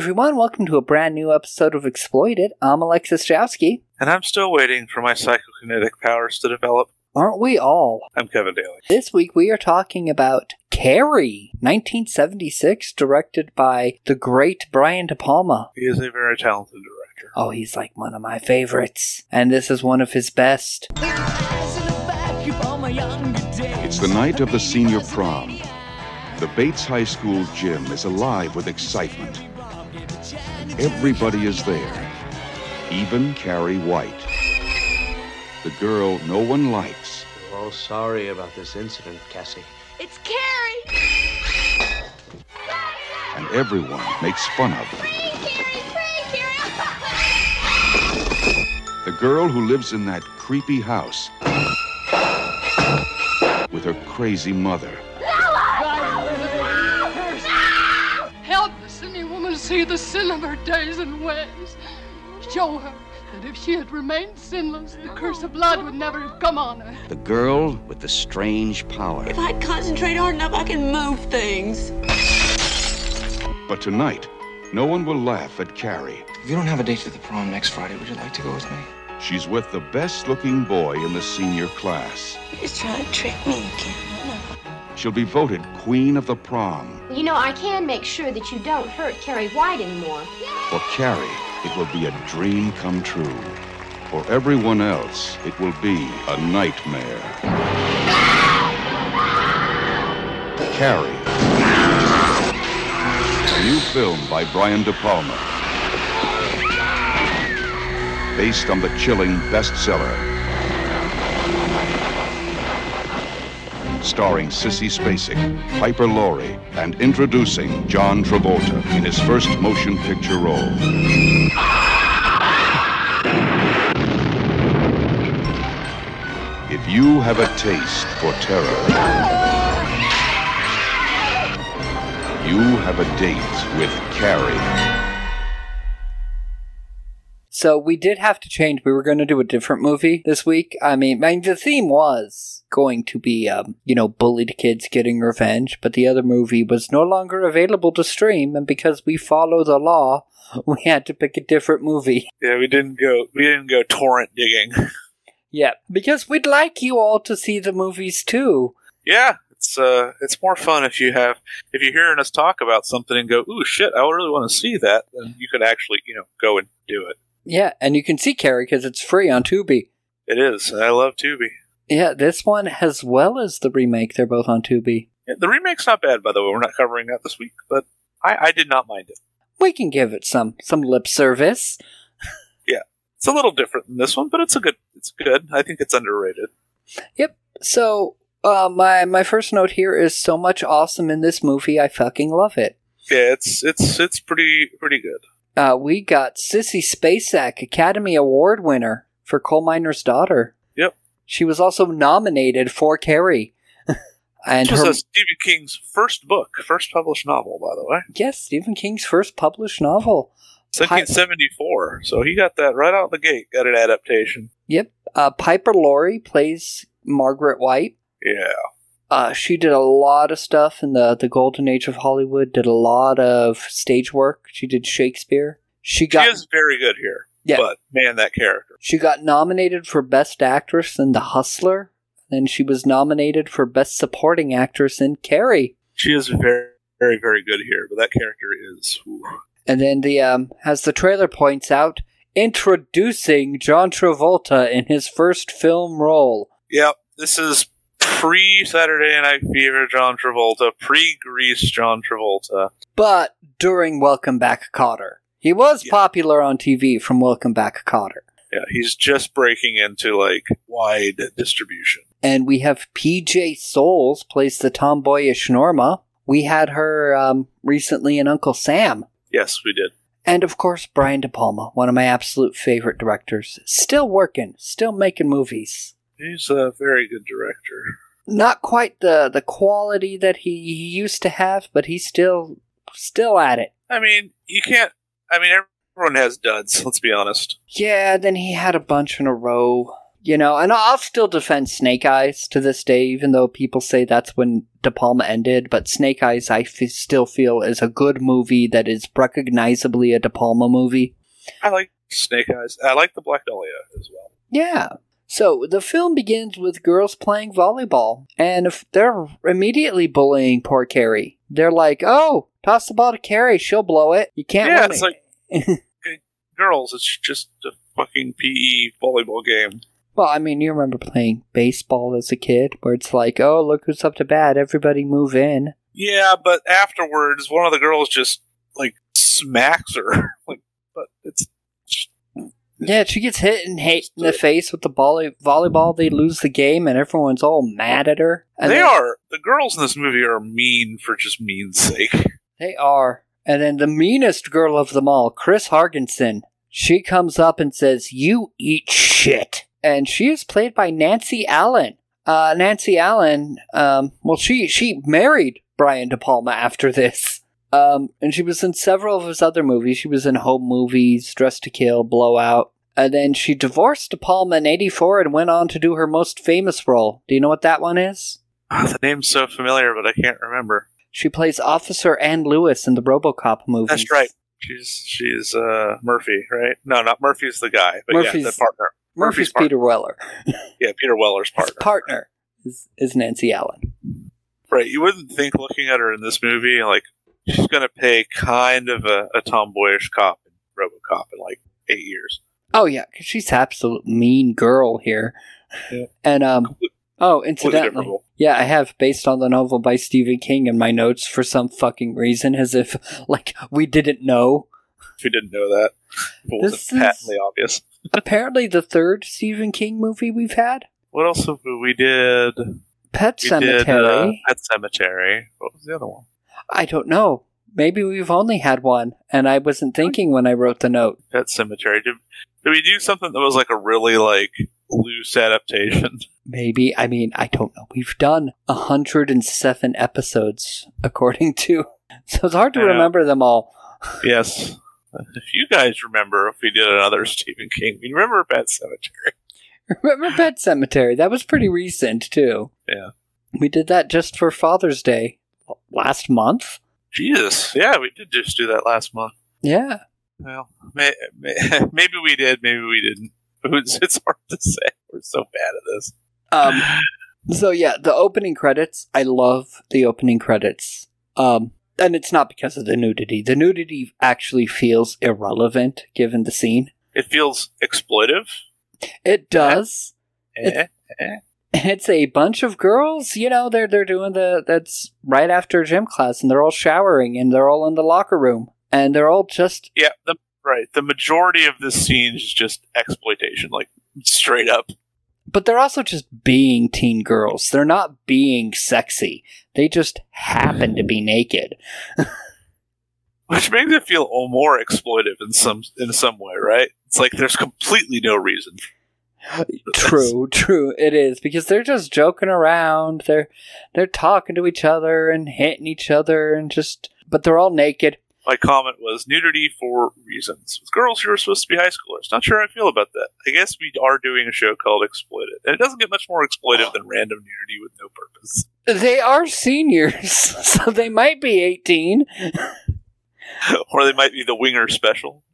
everyone. Welcome to a brand new episode of Exploited. I'm Alexis Jowski. And I'm still waiting for my psychokinetic powers to develop. Aren't we all? I'm Kevin Daly. This week we are talking about Carrie, 1976, directed by the great Brian De Palma. He is a very talented director. Oh, he's like one of my favorites. And this is one of his best. It's the night of the senior prom. The Bates High School gym is alive with excitement. Everybody is there, even Carrie White. The girl no one likes. We're all sorry about this incident, Cassie. It's Carrie! and everyone makes fun of. her. The girl who lives in that creepy house with her crazy mother. See the sin of her days and ways. Show her that if she had remained sinless, the curse of blood would never have come on her. The girl with the strange power. If I concentrate hard enough, I can move things. But tonight, no one will laugh at Carrie. If you don't have a date to the prom next Friday, would you like to go with me? She's with the best looking boy in the senior class. He's trying to trick me again. She'll be voted queen of the prom. You know, I can make sure that you don't hurt Carrie White anymore. For Carrie, it will be a dream come true. For everyone else, it will be a nightmare. Carrie. A new film by Brian De Palma. Based on the chilling bestseller. Starring Sissy Spacek, Piper Laurie, and introducing John Travolta in his first motion picture role. If you have a taste for terror, you have a date with Carrie. So we did have to change. We were going to do a different movie this week. I mean, I mean the theme was going to be, um, you know, bullied kids getting revenge, but the other movie was no longer available to stream, and because we follow the law, we had to pick a different movie. Yeah, we didn't go. We didn't go torrent digging. Yeah, because we'd like you all to see the movies too. yeah, it's uh, it's more fun if you have if you're hearing us talk about something and go, "Ooh, shit, I really want to see that." Then you could actually, you know, go and do it. Yeah, and you can see Carrie because it's free on Tubi. It is. I love Tubi. Yeah, this one as well as the remake, they're both on Tubi. Yeah, the remake's not bad, by the way. We're not covering that this week, but I, I did not mind it. We can give it some some lip service. Yeah, it's a little different than this one, but it's a good. It's good. I think it's underrated. Yep. So, uh, my my first note here is so much awesome in this movie. I fucking love it. Yeah, it's it's it's pretty pretty good. Uh, we got Sissy Spacek, Academy Award winner for Coal Miner's Daughter. Yep. She was also nominated for Carrie. and This was her, Stephen King's first book, first published novel, by the way. yes, Stephen King's first published novel. Pi- 1974. So he got that right out the gate. Got an adaptation. Yep. Uh, Piper Laurie plays Margaret White. Yeah. Uh, she did a lot of stuff in the, the golden age of Hollywood, did a lot of stage work. She did Shakespeare. She got she is very good here. Yeah. But man, that character. She got nominated for Best Actress in The Hustler. and she was nominated for Best Supporting Actress in Carrie. She is very, very, very good here. But that character is. And then the um, as the trailer points out, introducing John Travolta in his first film role. Yep. This is pre Saturday Night Fever John Travolta, pre Grease John Travolta. But during Welcome Back Kotter. He was Yeah. popular on TV from Welcome Back Kotter. Yeah, he's just breaking into like wide distribution. And we have PJ Soles plays the tomboyish Norma. We had her um, recently in Uncle Sam. Yes, we did. And of course, Brian De Palma, one of my absolute favorite directors. Still working, still making movies. He's a very good director. Not quite the, the quality that he used to have, but he's still still at it. I mean, you can't. I mean, everyone has duds. Let's be honest. Yeah, then he had a bunch in a row. You know, and I'll still defend Snake Eyes to this day, even though people say that's when De Palma ended. But Snake Eyes, I f- still feel is a good movie that is recognizably a De Palma movie. I like Snake Eyes. I like the Black Dahlia as well. Yeah. So the film begins with girls playing volleyball, and they're immediately bullying poor Carrie. They're like, "Oh, toss the ball to Carrie; she'll blow it. You can't." Yeah, it's it." like girls. It's just a fucking PE volleyball game. Well, I mean, you remember playing baseball as a kid, where it's like, "Oh, look who's up to bat! Everybody move in." Yeah, but afterwards, one of the girls just like smacks her. like, but it's Yeah, she gets hit and hit in the face with the volley- volleyball. They lose the game, and everyone's all mad at her. And they then- are the girls in this movie are mean for just mean's sake. They are. And then the meanest girl of them all, Chris Hargensen, she comes up and says, You eat shit. And she is played by Nancy Allen. Uh, Nancy Allen, um, well, she, she married Brian De Palma after this. Um, and she was in several of his other movies. She was in home movies, Dressed to Kill, Blowout. And then she divorced De Palma in 84 and went on to do her most famous role. Do you know what that one is? Ah, the name's so familiar, but I can't remember. She plays Officer Ann Lewis in the Robocop movie. That's right. She's she's uh, Murphy, right? No, not Murphy's the guy, but yeah, Murphy's- the partner. Murphy's partner. Peter Weller. Yeah, Peter Weller's partner. partner is, is Nancy Allen. Right. You wouldn't think looking at her in this movie, like she's going to play kind of a, a tomboyish cop in RoboCop in like eight years. Oh yeah, 'cause she's absolute mean girl here. Yeah. And um, oh, incidentally, yeah, I have based on the novel by Stephen King in my notes for some fucking reason, as if like we didn't know. If you didn't know that, it This wasn't is- patently obvious. Apparently, the third Stephen King movie we've had, What else have we, we did? Pet We Sematary. did uh, Pet Sematary. What was the other one? I don't know. Maybe we've only had one, and I wasn't thinking when I wrote the note. Pet Sematary. Did, did we do something that was like a really like loose adaptation? Maybe. I mean, I don't know. We've done 107 episodes, according to. So it's hard to remember them all. yes. If you guys remember, if we did another Stephen King, you remember Pet Sematary? Remember Pet Sematary? That was pretty recent, too. Yeah. We did that just for Father's Day last month. Jesus. Yeah, we did just do that last month. Yeah. Well, may, may, maybe we did, maybe we didn't. It's, it's hard to say. We're so bad at this. Um, so yeah, the opening credits. I love the opening credits. Um, and it's not because of the nudity. The nudity actually feels irrelevant given the scene. It feels exploitive. It does. Eh, eh. It's a bunch of girls, you know, they're they're doing the that's right after gym class and they're all showering and they're all in the locker room and they're all just Yeah, the, right. The majority of this scene is just exploitation, like straight up. but they're also just being teen girls. They're not being sexy. They just happen to be naked. Which makes it feel all more exploitive in some in some way, right? It's like there's completely no reason. True, true. It is because they're just joking around. They're they're talking to each other and hitting each other and just but they're all naked. My comment was nudity for reasons. With girls who are supposed to be high schoolers. Not sure how I feel about that. I guess we are doing a show called Exploited. And it doesn't get much more exploitive than random nudity with no purpose. They are seniors, so they might be 18. or they might be the winger special.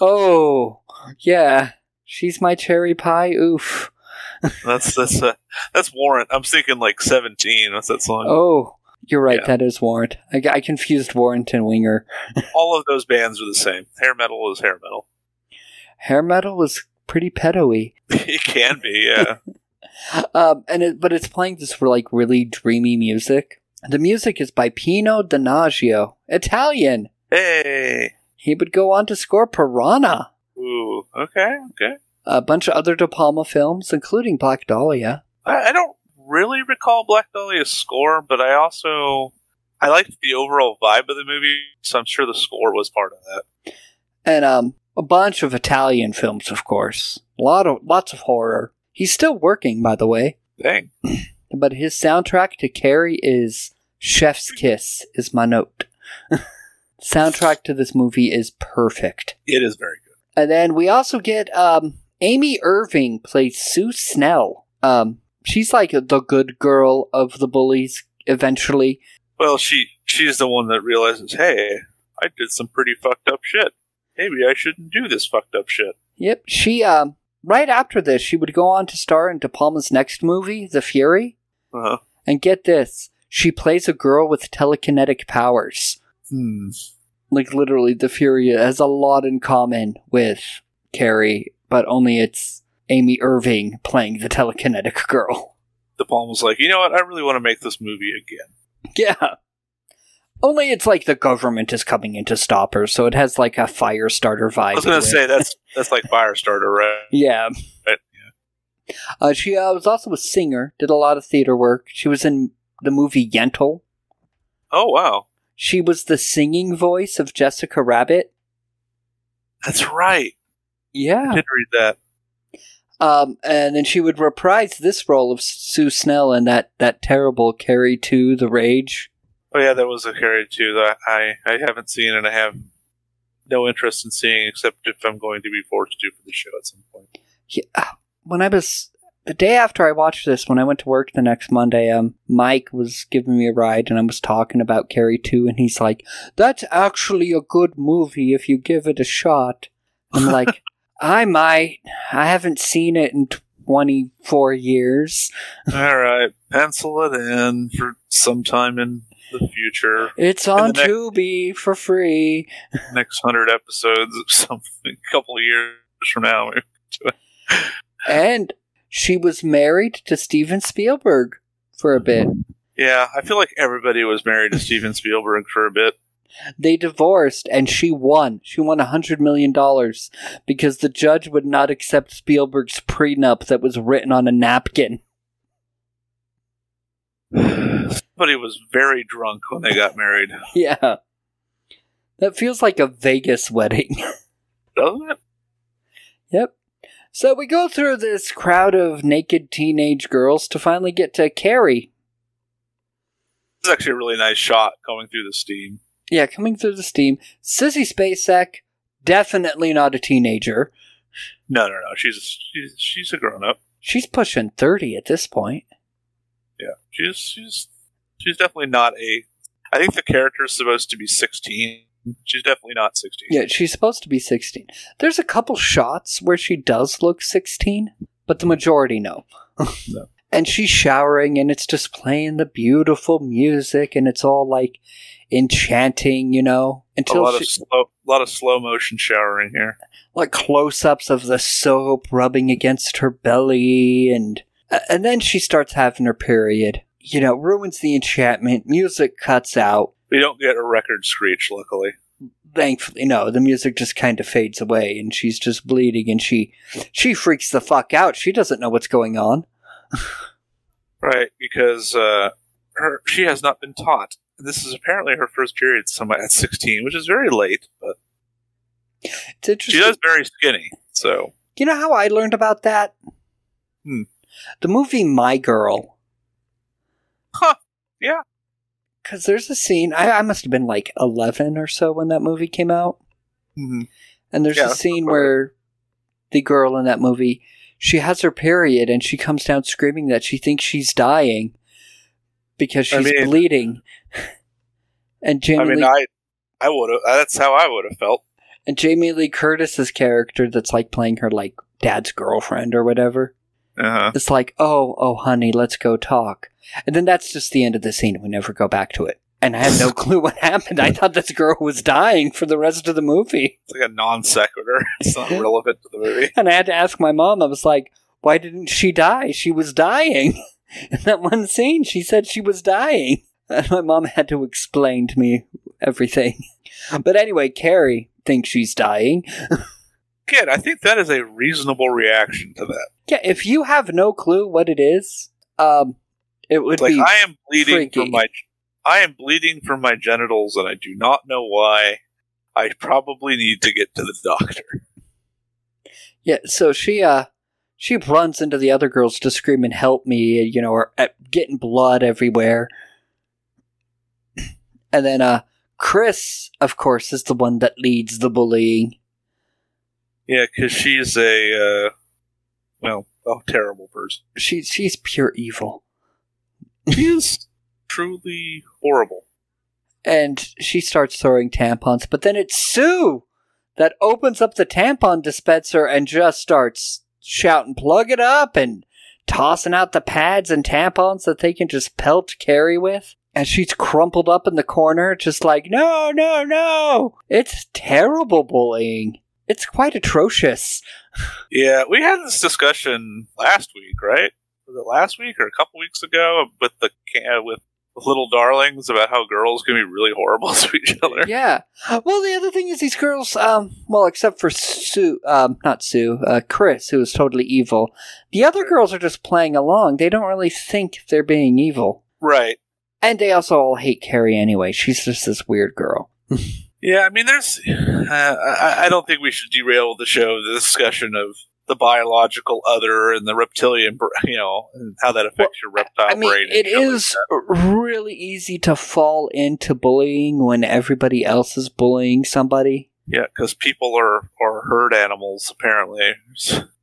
Oh, yeah. She's my cherry pie. Oof. That's that's uh, that's Warrant. I'm thinking like 17. What's that song? Oh, you're right. Yeah. That is Warrant. I, I confused Warrant and Winger. All of those bands are the same. Hair metal is hair metal. Hair metal is pretty pedo-y. it can be, yeah. Um, and it, but it's playing this for like really dreamy music. The music is by Pino Donaggio, Italian. hey. He would go on to score Piranha, Ooh. Okay. Okay. a bunch of other De Palma films, including Black Dahlia. I, I don't really recall Black Dahlia's score, but I also I liked the overall vibe of the movie, so I'm sure the score was part of that. and um, a bunch of Italian films, of course. A lot of lots of horror. He's still working, by the way, Dang. but his soundtrack to Carrie is Chef's Kiss. Is my note. soundtrack to this movie is perfect. It is very. And then we also get um, Amy Irving plays Sue Snell. Um, she's like the good girl of the bullies eventually. Well, she she's the one that realizes, hey, I did some pretty fucked up shit. Maybe I shouldn't do this fucked up shit. Yep. She um right after this, she would go on to star in De Palma's next movie, The Fury. Uh-huh. And get this, she plays a girl with telekinetic powers. Hmm. Like literally, The Fury has a lot in common with Carrie, but only it's Amy Irving playing the telekinetic girl. De Palma was like, you know what? I really want to make this movie again. Yeah. Only it's like the government is coming in to stop her, so it has like a fire starter vibe. I was going to say that's that's like Firestarter, right? Yeah. Right, Uh, she uh, was also a singer, did a lot of theater work. She was in the movie Yentl. Oh wow, She was the singing voice of Jessica Rabbit. that's right. Yeah. I did read that. Um, and then she would reprise this role of Sue Snell in that, that terrible Carrie 2, The Rage. Oh yeah, that was a Carrie too that I I haven't seen and I have no interest in seeing except if I'm going to be forced to for the show at some point. Yeah, when I was the day after I watched this, when I went to work the next Monday, um, Mike was giving me a ride, and I was talking about Carrie Two, and he's like, "That's actually a good movie if you give it a shot." I'm like, "I might. I haven't seen it in twenty four years. All right, pencil it in for sometime in the future, It's on next- Tubi for free." next hundred episodes of something, a couple of years from now. And she was married to Steven Spielberg for a bit. Yeah, I feel like everybody was married to Steven Spielberg for a bit. They divorced and she won. She won a hundred million dollars because the judge would not accept Spielberg's prenup that was written on a napkin. Somebody was very drunk when they got married, Yeah. That feels like a Vegas wedding. doesn't it? yep. So we go through this crowd of naked teenage girls to finally get to Carrie. It's actually a really nice shot going through the steam. Yeah, coming through the steam. Sissy Spacek, definitely not a teenager. No, no, no. She's she's she's a grown up. She's pushing 30 at this point. Yeah, she's she's she's definitely not a. I think the character is supposed to be sixteen. She's definitely not sixteen. Yeah, she's supposed to be 16. There's a couple shots where she does look 16, but the majority no. No. And she's showering and it's just playing the beautiful music and it's all like enchanting, you know, a lot she, of slow, lot of slow motion showering here. like close-ups of the soap rubbing against her belly and and then she starts having her period. You know, ruins the enchantment, music cuts out. We don't get a record screech, luckily. thankfully no the music just kind of fades away and she's just bleeding and she she freaks the fuck out she doesn't know what's going on Right, because uh, her she has not been taught. This is apparently her first period at sixteen, which is very late, but it's interesting. she does very skinny. So you know how i learned about that Hmm. the movie my girl Huh, yeah. Because there's a scene I, I must have been like 11 or so when that movie came out Mhm. and there's Yeah, a scene where the girl in that movie she has her period and she comes down screaming that she thinks she's dying because I she's mean- bleeding and Jamie I mean, Lee I I would have. That's how I would have felt. And Jamie Lee Curtis's character that's like playing her like dad's girlfriend or whatever. Uh-huh. It's like, oh, oh honey, let's go talk. And then that's just the end of the scene. We never go back to it. And I had no clue what happened. I thought this girl was dying for the rest of the movie. It's like a non sequitur. It's not relevant to the movie. And I had to ask my mom, I was like, why didn't she die? She was dying. In that one scene, she said she was dying. And my mom had to explain to me everything. But anyway, Carrie thinks she's dying. Kid, I think that is a reasonable reaction to that. Yeah, if you have no clue what it is, um, it would like be I am bleeding freaky. from my I am bleeding from my genitals and I do not know why. I probably need to get to the doctor. yeah. So she uh she runs into the other girls to scream and help me, you know, or uh, getting blood everywhere. And then uh Chris, of course, is the one that leads the bullying. Yeah, because she's a uh, well, a terrible person. She's she's pure evil. She is truly horrible. And she starts throwing tampons, but then it's Sue that opens up the tampon dispenser and just starts shouting, plug it up, and tossing out the pads and tampons that they can just pelt Carrie with. And she's crumpled up in the corner, just like, no, no, no. It's terrible bullying. It's quite atrocious. Yeah, we had this discussion last week, right? Last week or a couple weeks ago with the with little darlings about how girls can be really horrible to each other? Yeah. Well, the other thing is these girls, um, well, except for Sue, um, not Sue, uh, Chris, who is totally evil. The other girls are just playing along. They don't really think they're being evil. Right. And they also all hate Carrie anyway. She's just this weird girl. Yeah, I mean, there's. Uh, I, I don't think we should derail the show, the discussion of the biological other and the reptilian, you know, and how that affects your reptile I mean, brain. it shit like really easy to fall into bullying when everybody else is bullying somebody. Yeah, because people are are herd animals. Apparently,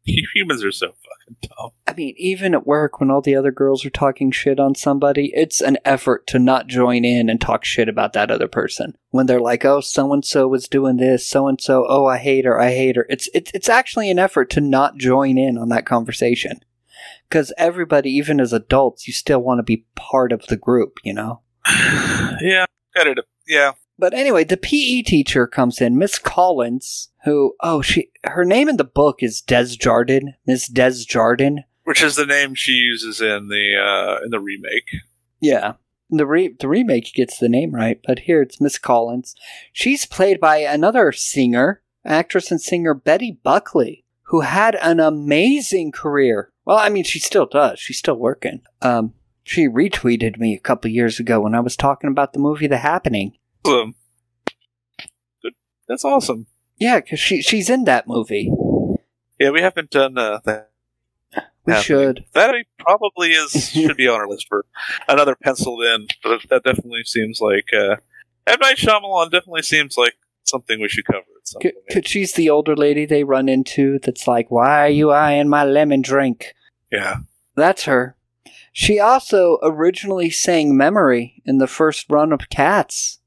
humans are so fucking dumb. I mean, even at work, when all the other girls are talking shit on somebody, it's an effort to not join in and talk shit about that other person. When they're like, "Oh, so and so was doing this, so and so, oh, I hate her, I hate her," it's it's it's actually an effort to not join in on that conversation. Because everybody, even as adults, you still want to be part of the group, you know. yeah, got it. Yeah, But anyway, the PE teacher comes in, Miss Collins, who oh she her name in the book is Des Jardin, Miss Des Jardin. which is the name she uses in the uh, in the remake. Yeah. The re- the remake gets the name right, but here it's Miss Collins. She's played by another singer, actress and singer Betty Buckley, who had an amazing career. Well, I mean, she still does. She's still working. Um, she retweeted me a couple years ago when I was talking about the movie The Happening. Awesome. Good. That's awesome. Yeah, because she she's in that movie. Yeah, we haven't done uh, that. We Happening. should. That probably is should be on our list for another penciled in. But that definitely seems like uh, M Night Shyamalan definitely seems like something we should cover at some Could, point. could she's the older lady they run into that's like, why are you eyeing my lemon drink? Yeah, That's her. She also originally sang Memory in the first run of Cats.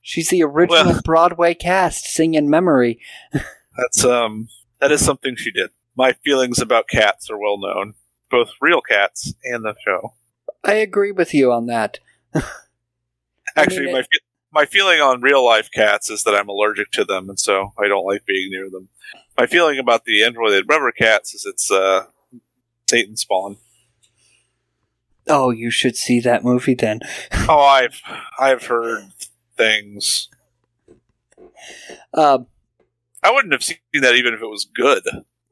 She's the original Well- Broadway cast singing Memory. that's um that is something she did. My feelings about cats are well known, both real cats and the show. I agree with you on that. Actually, mean, my fe- my feeling on real life cats is that I'm allergic to them, and so I don't like being near them. My feeling about the android rubber cats is it's uh, Satan spawn. Oh, you should see that movie then. oh, I've I've heard things. Um, I wouldn't have seen that even if it was good.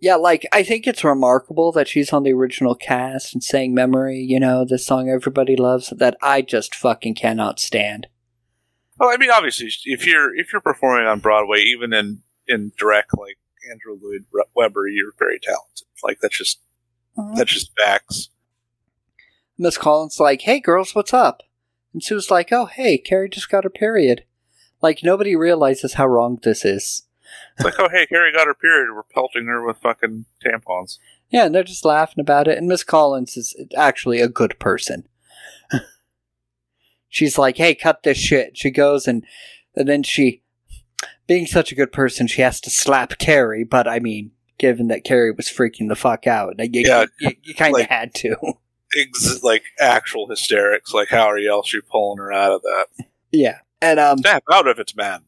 yeah, like, I think it's remarkable that she's on the original cast and saying Memory, you know, the song everybody loves, that I just fucking cannot stand. Well, I mean, obviously, if you're if you're performing on Broadway, even in in direct like Andrew Lloyd Webber, you're very talented. Like that's just that's just facts. Miss Collins like, "Hey girls, what's up?" And Sue's like, "Oh, hey, Carrie just got her period." Like nobody realizes how wrong this is. It's like, oh hey, Carrie got her period. We're pelting her with fucking tampons. Yeah, and they're just laughing about it. And Miss Collins is actually a good person. She's like, "Hey, cut this shit." She goes and and then she, being such a good person, she has to slap Carrie. But I mean, given that Carrie was freaking the fuck out, you, Yeah, you, you kind of like- had to. Ex- like actual hysterics. Like how are you else you pulling her out of that? yeah, and um, Snap out of it, man.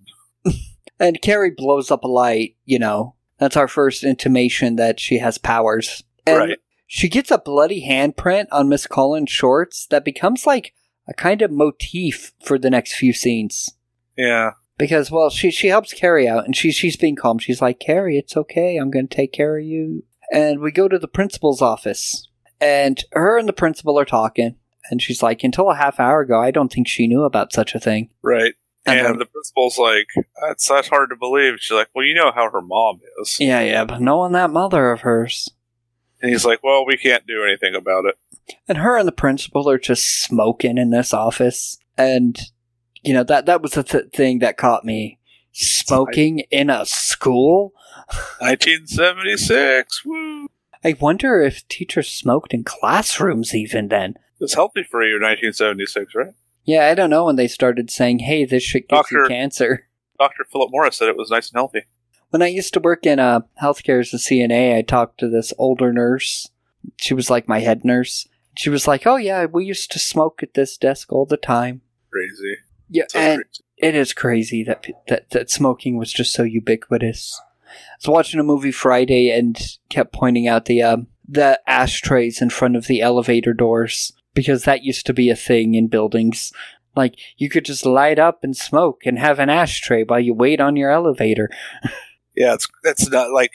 And Carrie blows up a light, you know. That's our first intimation that she has powers. And Right. she gets a bloody handprint on Miss Collins' shorts that becomes like a kind of motif for the next few scenes. Yeah. Because well, she she helps Carrie out and she she's being calm. She's like, Carrie, it's okay, I'm gonna take care of you. And we go to the principal's office. And her and the principal are talking. And she's like, until a half hour ago, I don't think she knew about such a thing. Right. And And, the principal's like, that's that's hard to believe. She's like, well, you know how her mom is. Yeah, yeah, but knowing that mother of hers. And he's like, well, we can't do anything about it. and her and the principal are just smoking in this office and you know that that was the th- thing that caught me smoking in a school 1976. Woo. I wonder if teachers smoked in classrooms even then. It's healthy for you 1976, right? Yeah, I don't know when they started saying, hey, this shit gives you Doctor- cancer. Dr. Philip Morris said it was nice and healthy. When I used to work in uh, healthcare as a CNA, I talked to this older nurse. She was like my head nurse. She was like, oh, yeah, we used to smoke at this desk all the time. Crazy. Yeah, So and crazy. it is crazy that, that that smoking was just so ubiquitous. I was watching a movie Friday and kept pointing out the um, the ashtrays in front of the elevator doors because that used to be a thing in buildings. Like you could just light up and smoke and have an ashtray while you wait on your elevator. Yeah, it's that's not like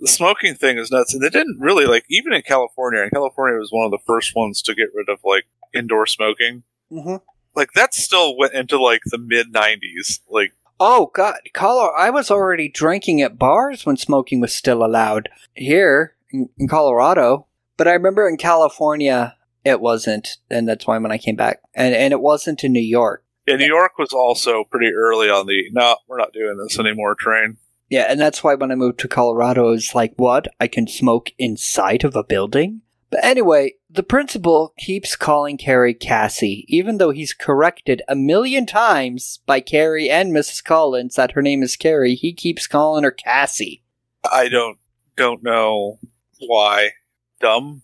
the smoking thing is nuts, and they didn't really like even in California. And California was one of the first ones to get rid of like indoor smoking. Mm-hmm. Like that still went into like the mid '90s. Like Oh God, Colorado! I was already drinking at bars when smoking was still allowed here in, in Colorado. But I remember in California it wasn't, and that's why when I came back, and and it wasn't in New York. yeah, New York was also pretty early on the no, we're not doing this anymore train. Yeah, and that's why when I moved to Colorado, it's like, what? I can smoke inside of a building? But anyway, the principal keeps calling Carrie Cassie, even though he's corrected a million times by Carrie and Mrs. Collins that her name is Carrie. He keeps calling her Cassie. I don't don't know why. Dumb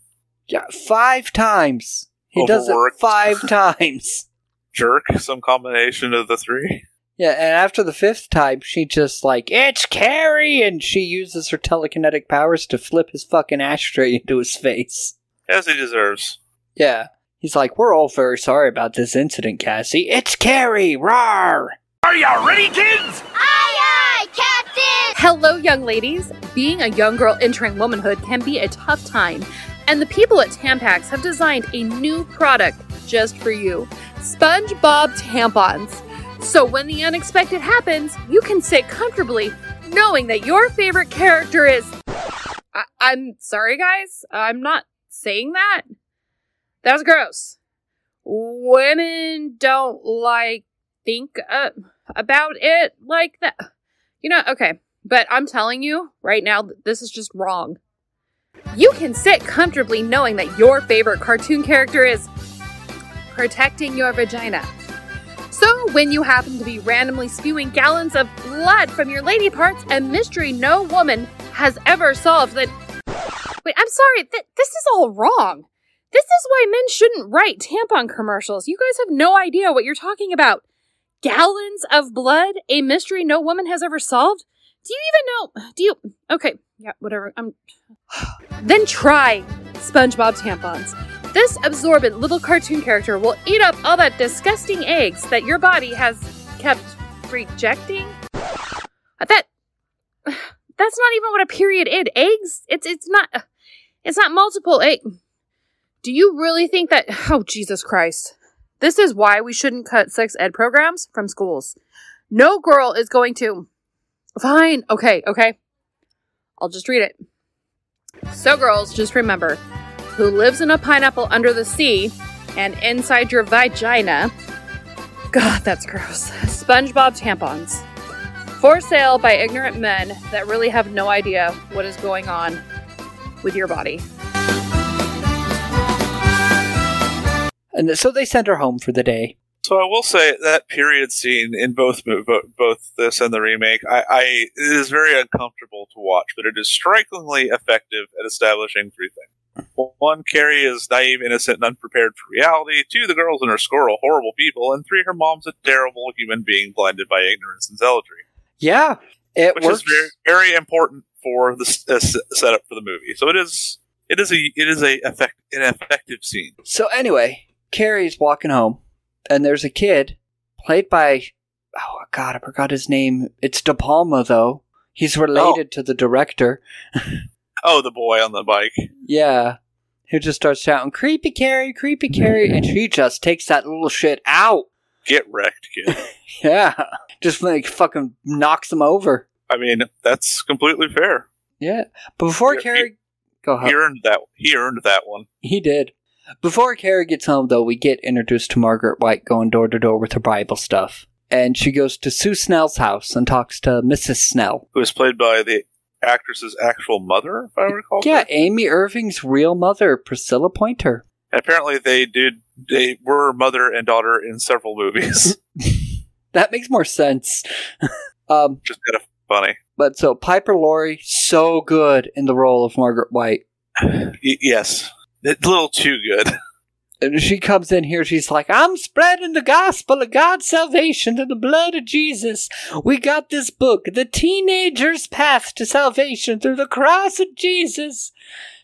Yeah, five times. He does it five times. jerk. Some combination of the three. Yeah, and after the fifth time, she just like, it's Carrie! And she uses her telekinetic powers to flip his fucking ashtray into his face. As he deserves. Yeah. He's like, we're all very sorry about this incident, Cassie. It's Carrie! Rar! Are y'all ready, kids? Aye, aye, Captain! Hello, young ladies. Being a young girl entering womanhood can be a tough time, and the people at Tampax have designed a new product just for you SpongeBob tampons. So when the unexpected happens, you can sit comfortably knowing that your favorite character is. I- I'm sorry, guys. I'm not saying that. That was gross. Women don't like think uh, about it like that. You know, okay. But I'm telling you right now, this is just wrong. You can sit comfortably knowing that your favorite cartoon character is protecting your vagina. So, when you happen to be randomly spewing gallons of blood from your lady parts, a mystery no woman has ever solved that. Wait, I'm sorry, th- this is all wrong. This is why men shouldn't write tampon commercials. You guys have no idea what you're talking about. Gallons of blood? A mystery no woman has ever solved? Do you even know? Do you. Okay, yeah, whatever. I'm. then try SpongeBob tampons. This absorbent little cartoon character will eat up all that disgusting eggs that your body has kept rejecting. That. That's not even what a period is. Eggs? It's it's not. It's not multiple egg. Do you really think that? Oh Jesus Christ! This is why we shouldn't cut sex ed programs from schools. No girl is going to. Fine. Okay. Okay. I'll just read it. So, girls, just remember who lives in a pineapple under the sea and inside your vagina. God, that's gross. SpongeBob tampons. For sale by ignorant men that really have no idea what is going on with your body. And so they sent her home for the day. So I will say that period scene in both both this and the remake, I, I it is very uncomfortable to watch, but it is strikingly effective at establishing three things. One, Carrie is naive, innocent, and unprepared for reality. Two, the girls in her school are horrible people. And three, her mom's a terrible human being blinded by ignorance and zealotry, Yeah, it which works. is very very important for the uh, setup for the movie. So it is it is a it is a effect an effective scene. So anyway, Carrie's walking home, and there's a kid played by oh god, I forgot his name. It's De Palma though. He's related to the director. Oh, the boy on the bike. Yeah. Who just starts shouting, Creepy Carrie, creepy Carrie, and she just takes that little shit out. Get wrecked, kid. Yeah. Just like fucking knocks him over. I mean, that's completely fair. Yeah. But before Carrie go ahead. He earned that. He earned that one. He did. Before Carrie gets home, though, we get introduced to Margaret White going door to door with her Bible stuff. And she goes to Sue Snell's house and talks to Mrs. Snell. who is played by the actress's actual mother, if I recall. Yeah, correctly. Amy Irving's real mother, Priscilla Pointer. Apparently they did. They were mother and daughter in several movies. That makes more sense. um, Just kind of funny. but so Piper Laurie, so good in the role of Margaret White. Y- yes, a little too good. And she comes in here, she's like, I'm spreading the gospel of God's salvation through the blood of Jesus. We got this book, The Teenager's Path to Salvation Through the Cross of Jesus.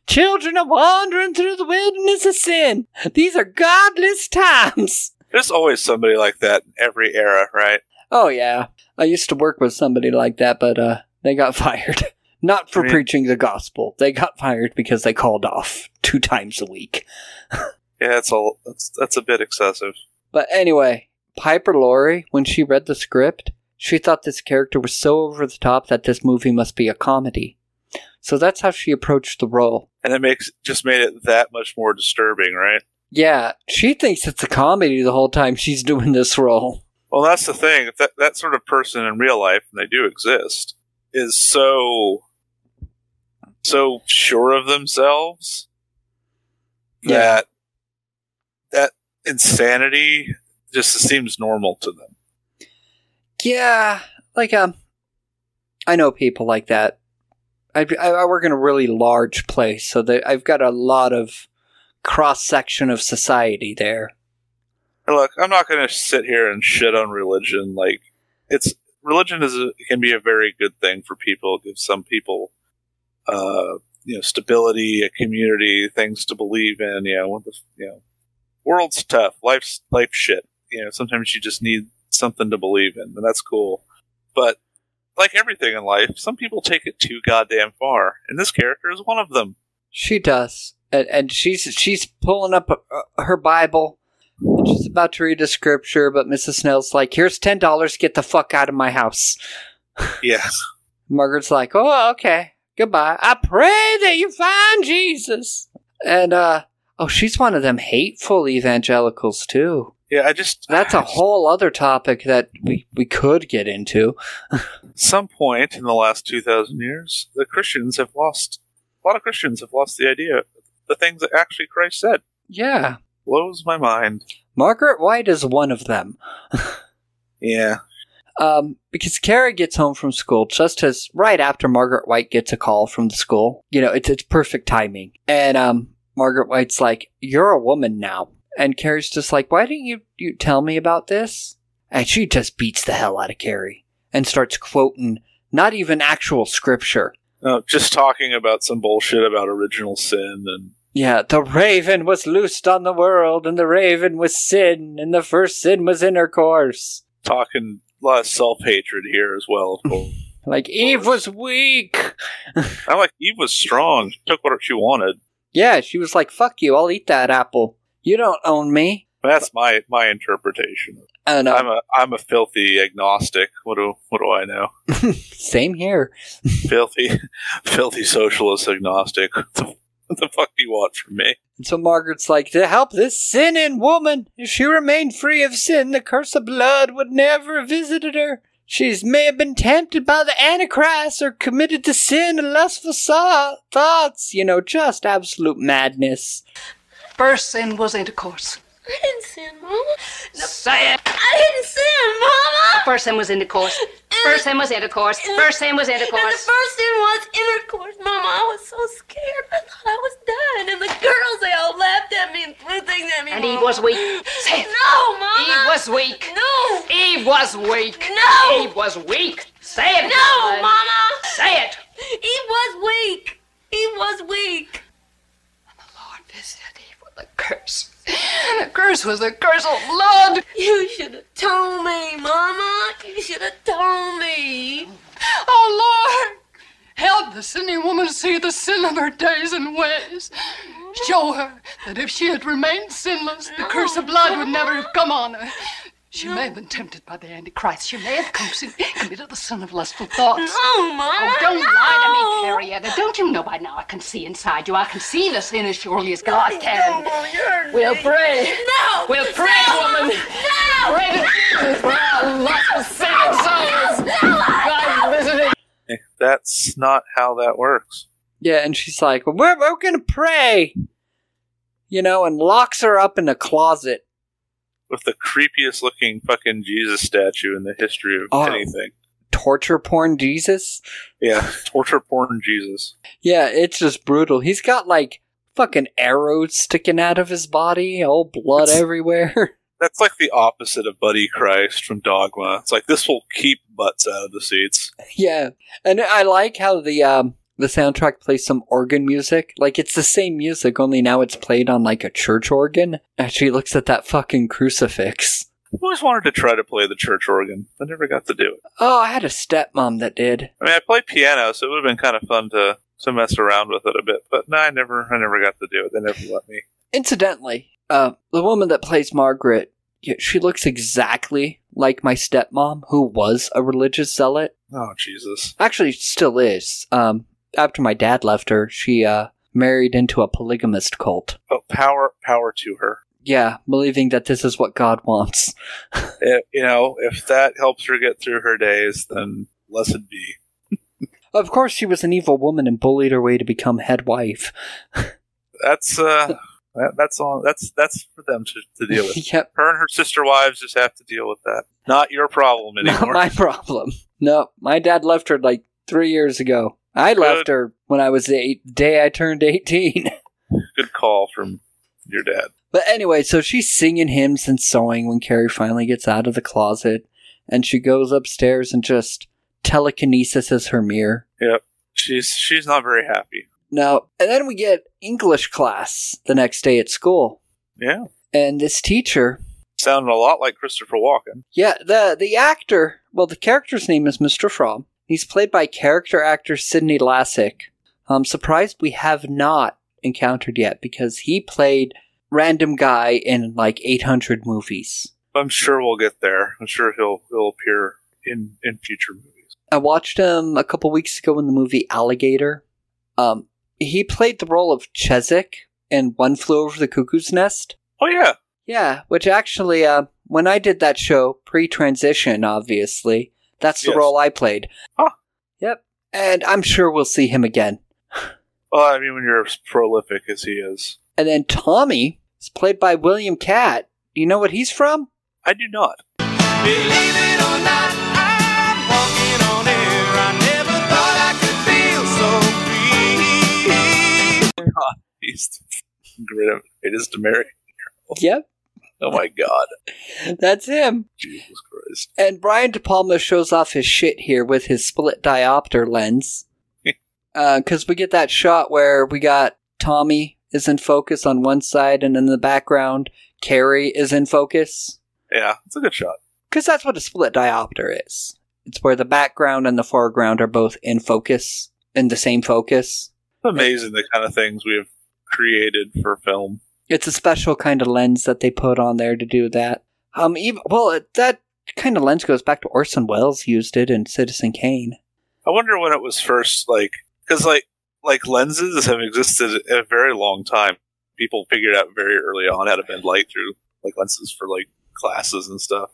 Children are wandering through the wilderness of sin. These are godless times. There's always somebody like that in every era, right? Oh, yeah. I used to work with somebody like that, but uh, they got fired. Not for I mean- preaching the gospel. They got fired because they called off two times a week. Yeah, that's a that's that's a bit excessive. But anyway, Piper Laurie, when she read the script, she thought this character was so over the top that this movie must be a comedy. So that's how she approached the role. And it makes just made it that much more disturbing, right? Yeah, she thinks it's a comedy the whole time she's doing this role. Well, that's the thing. If that that sort of person in real life, and they do exist, is so so sure of themselves Yeah. that that insanity just seems normal to them. Yeah, like um, I know people like that. I I, I work in a really large place, so that I've got a lot of cross section of society there. Look, I'm not going to sit here and shit on religion. Like, it's religion is a, can be a very good thing for people. It gives some people, uh, you know, stability, a community, things to believe in. You know, what the, you know, world's tough, life's life shit. You know, sometimes you just need something to believe in, and that's cool. But like everything in life, some people take it too goddamn far, and this character is one of them. She does, and, and she's she's pulling up uh, her Bible. And she's about to read a scripture, but Mrs. Snell's like, "Here's ten dollars. Get the fuck out of my house." Yes. Margaret's like, "Oh, okay, goodbye. I pray that you find Jesus." And uh, oh, she's one of them hateful evangelicals too. Yeah, I just That's a whole other topic that we we could get into. some point in the last 2,000 years, the Christians have lost, a lot of Christians have lost the idea, the things that actually Christ said. Yeah, Blows my mind. Margaret White is one of them. Yeah. Um, because Carrie gets home from school just as right after Margaret White gets a call from the school. You know, it's it's perfect timing. And um, Margaret White's like, "You're a woman now," and Carrie's just like, "Why didn't you you tell me about this?" And she just beats the hell out of Carrie and starts quoting not even actual scripture. No, just talking about some bullshit about original sin and Yeah, the raven was loosed on the world, and the raven was sin, and the first sin was intercourse. talking a lot of self hatred here as well. Of course. Like Eve was weak. I like Eve was strong. She took what she wanted. Yeah, she was like, "Fuck you! I'll eat that apple. You don't own me." That's my my interpretation. I don't know. I'm a I'm a filthy agnostic. What do what do I know? Same here. filthy filthy socialist agnostic. What the, fuck do you want from me? And so Margaret's like, "To help this sinning woman, if she remained free of sin, the curse of blood would never have visited her. She's may have been tempted by the Antichrist or committed to sin and lustful so- thoughts. You know, just absolute madness." First sin was intercourse. I didn't sin, Mama. Say it. I didn't sin, Mama. The First sin was intercourse. First sin was intercourse. First sin was intercourse. And the first sin was intercourse, Mama. I was so scared. I thought I was dying, and the girls they all laughed at me and threw things at me. And Eve was weak. Say it. No, Mama. Eve was weak. No. Eve was weak. No. Eve was weak. Say it. No. Mama. Say it. Eve was weak. Eve was weak. And the Lord visited Eve with a curse. The curse was a curse of blood. You should have told me, Mama. You should have told me. Oh, Lord! Help the sinning woman see the sin of her days and ways. Show her that if she had remained sinless, the curse of blood would never have come on her. She may have been tempted by the Antichrist. She may have committed the sin of lustful thoughts. No, Mama. Oh, don't no. lie to me, Carrietta. Don't you know by now I can see inside you? I can see the sin as surely as God can. No, you're We'll pray. No. We'll pray, woman. No. Pray to Jesus for our lustful sinning souls. God visited Eh, That's not how that works. Yeah, and she's like, well, we're, we're gonna pray. You know, and locks her up in a closet. With the creepiest looking fucking Jesus statue in the history of Oh. anything. Torture porn Jesus. Yeah, torture porn Jesus. Yeah, it's just brutal. He's got like fucking arrows sticking out of his body, all blood It's- everywhere. That's like the opposite of Buddy Christ from Dogma. It's like this will keep butts out of the seats. yeah, and I like how the um the soundtrack plays some organ music. Like it's the same music, only now it's played on like a church organ. And she looks at that fucking crucifix. I always wanted to try to play the church organ. I never got to do it. Oh, I had a stepmom that did. I mean, I play piano, so it would have been kind of fun to to mess around with it a bit. But no, I never, I never got to do it. They never let me. Incidentally, uh, the woman that plays Margaret, she looks exactly like my stepmom, who was a religious zealot. Oh Jesus! Actually, still is. Um, after my dad left her, she uh married into a polygamist cult. Oh, power, power to her. Yeah, believing that this is what God wants. If, you know, if that helps her get through her days, then blessed be. Of course, she was an evil woman and bullied her way to become head wife. That's uh, that's all. That's that's for them to, to deal with. yep, Her and her sister wives just have to deal with that. Not your problem anymore. not my problem. No, my dad left her like three years ago. I Good. left her when I was eight, day I turned eighteen. Good call from your dad. But anyway, so she's singing hymns and sewing when Carrie finally gets out of the closet, and she goes upstairs and just telekinesis as her mirror. Yep. She's she's not very happy. Now, and then we get English class the next day at school, Yeah. and this teacher, Sounded a lot like Christopher Walken. yeah, the the actor, well, the character's name is Mr. Fromm. He's played by character actor Sydney Lassick. I'm surprised we have not encountered yet because he played random guy in like 800 movies. I'm sure we'll get there. I'm sure he'll he'll appear in in future movies. I watched him a couple weeks ago in the movie Alligator. Um, he played the role of Cheswick in One Flew Over the Cuckoo's Nest. Oh yeah. Yeah, which actually, uh, when I did that show, pre-transition, obviously, that's the Yes. role I played. Huh. Yep. And I'm sure we'll see him again. Well, I mean, when you're as prolific as he is, And then Tommy is played by William Katt. Do you know what he's from? I do not. God, he's the greatest to marry. Yep. Oh my God, That's him. Jesus Christ! And Brian De Palma shows off his shit here with his split diopter lens. Uh, because we get that shot where we got Tommy is in focus on one side, and in the background, Carrie is in focus. Yeah, it's a good shot. Because that's what a split diopter is. It's where the background and the foreground are both in focus, in the same focus. It's amazing the kind of things we have created for film. It's a special kind of lens that they put on there to do that. Um, even, well, that kind of lens goes back to Orson Welles used it in Citizen Kane. I wonder when it was first like because like like lenses have existed a very long time. People figured out very early on how to bend light through like lenses for like classes and stuff.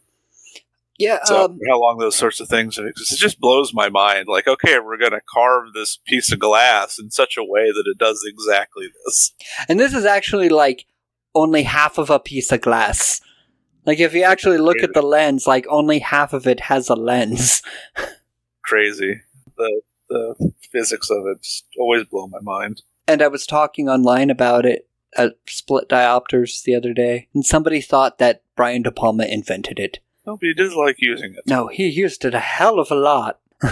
Yeah, So um, how long those sorts of things it just blows my mind. Like, okay, we're going to carve this piece of glass in such a way that it does exactly this. and this is actually like only half of a piece of glass. Like if you actually look at the lens, like only half of it has a lens. Crazy. The the physics of it just always blow my mind. And I was talking online about it at split diopters the other day, and somebody thought that Brian De Palma invented it. No, but he does like using it. No, he used it a hell of a lot.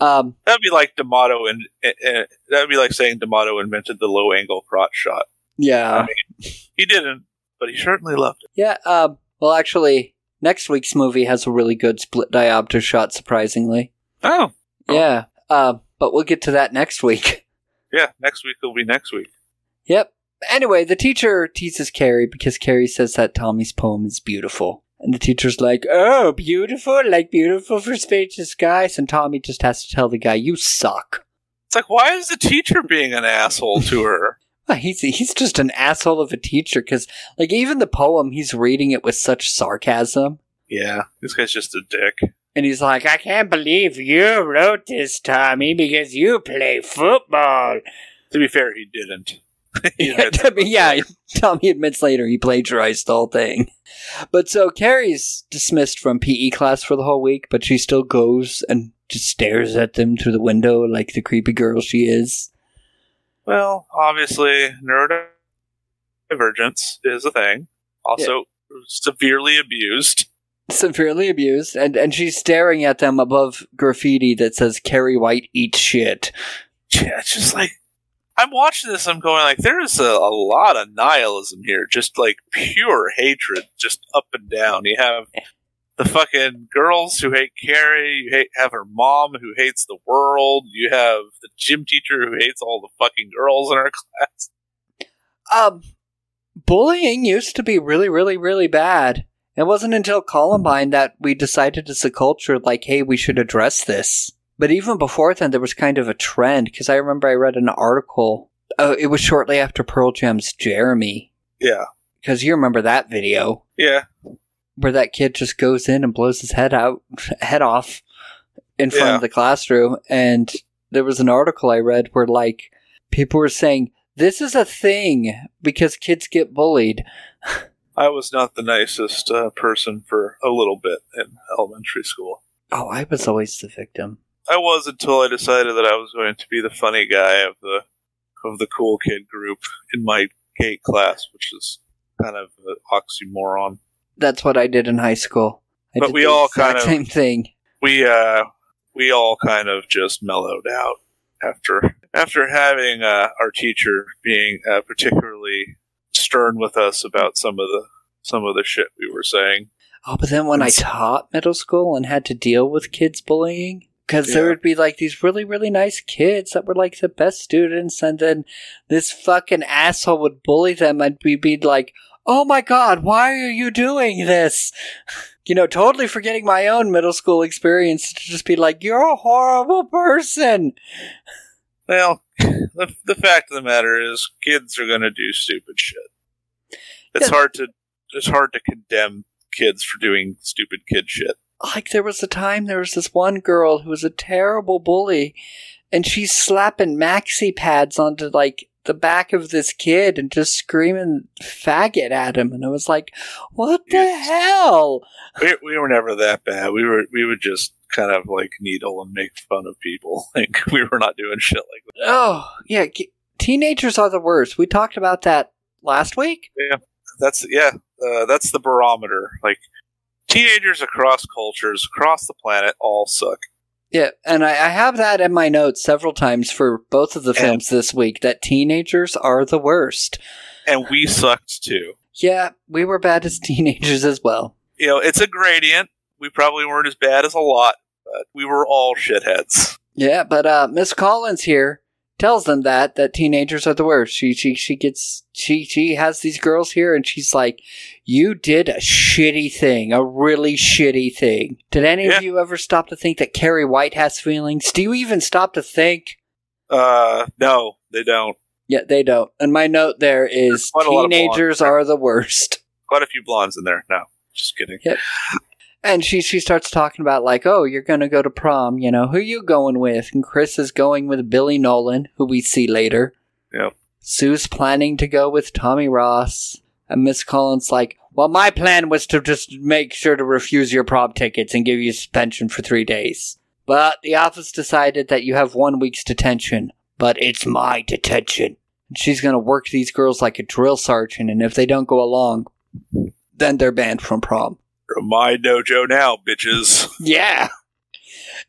um, That'd be like D'Amato, and uh, that'd be like saying D'Amato invented the low angle crotch shot. yeah, I mean, he didn't, but he certainly loved it. yeah. Um, well, actually, next week's movie has a really good split diopter shot. Surprisingly, Oh, yeah. Uh, but we'll get to that next week. yeah. Next week will be next week. Yep. Anyway, the teacher teases Carrie because Carrie says that Tommy's poem is beautiful. And the teacher's like, oh, beautiful, like beautiful for spacious skies. And Tommy just has to tell the guy, you suck. It's like, why is the teacher being an asshole to her? Well, He's, he's just an asshole of a teacher because, like, even the poem, he's reading it with such sarcasm. yeah, this guy's just a dick. And he's like, I can't believe you wrote this, Tommy, because you play football. To be fair, he didn't. Yeah, I mean, yeah, Tommy admits later he plagiarized the whole thing. But so Carrie's dismissed from PE class for the whole week, but she still goes and just stares at them through the window like the creepy girl she is. Well, obviously, neurodivergence is a thing. Also, severely abused. Severely abused, and, and she's staring at them above graffiti that says Carrie White eats shit. Yeah, it's just like I'm watching this. I'm going like, there's a, a lot of nihilism here, just like pure hatred, just up and down. You have the fucking girls who hate Carrie. You hate, have her mom who hates the world. You have the gym teacher who hates all the fucking girls in her class. Um, bullying used to be really, really, really bad. It wasn't until Columbine that we decided as a culture, like, hey, we should address this. But even before then, there was kind of a trend because I remember I read an article. Uh, it was shortly after Pearl Jam's Jeremy. Yeah. Because you remember that video Yeah. where that kid just goes in and blows his head out, head off in front Yeah. of the classroom. And there was an article I read where like people were saying this is a thing because kids get bullied. I was not the nicest uh, person for a little bit in elementary school. Oh, I was always the victim. I was until I decided that I was going to be the funny guy of the of the cool kid group in my GATE class, which is kind of an oxymoron. That's what I did in high school. I But did we the all kind of- same thing. We uh we all kind of just mellowed out after after having uh, our teacher being uh, particularly stern with us about some of the some of the shit we were saying. Oh, but then when I taught middle school and had to deal with kids bullying, because there would be like these really, really nice kids that were like the best students, and then this fucking asshole would bully them, and we'd be like, oh my god, why are you doing this? You know, totally forgetting my own middle school experience to just be like, you're a horrible person. Well, the the fact of the matter is, kids are going to do stupid shit. It's Yeah. hard to it's hard to condemn kids for doing stupid kid shit. Like there was a time there was this one girl who was a terrible bully and she's slapping maxi pads onto like the back of this kid and just screaming faggot at him and I was like what the hell We, we were never that bad. We were we would just kind of like needle and make fun of people. Like we were not doing shit like that. oh yeah teenagers are the worst we talked about that last week Yeah, that's yeah, uh, that's the barometer. Like teenagers across cultures, across the planet, all suck. yeah and I, I have that in my notes several times for both of the And- films this week that teenagers are the worst And we sucked too. yeah we were bad as teenagers as well You know, it's a gradient. We probably weren't as bad as a lot, but we were all shitheads. Yeah, but uh Miss Collins here tells them that that teenagers are the worst. She she she gets she she has these girls here and she's like, "You did a shitty thing, a really shitty thing." Did any Yeah. of you ever stop to think that Carrie White has feelings? Do you even stop to think? Uh, no, they don't. Yeah, they don't. And my note there is quite a lot of teenagers are the worst. Quite a few blondes in there. No, just kidding. Yeah. And she she starts talking about like, oh, you're gonna go to prom, you know, who you going with? And Chris is going with Billy Nolan, who we see later. Yep. Sue's planning to go with Tommy Ross. And Miss Collins like, well, my plan was to just make sure to refuse your prom tickets and give you suspension for three days. But the office decided that you have one week's detention. But it's my detention. And she's gonna work these girls like a drill sergeant, and if they don't go along, then they're banned from prom. My dojo now, bitches. Yeah.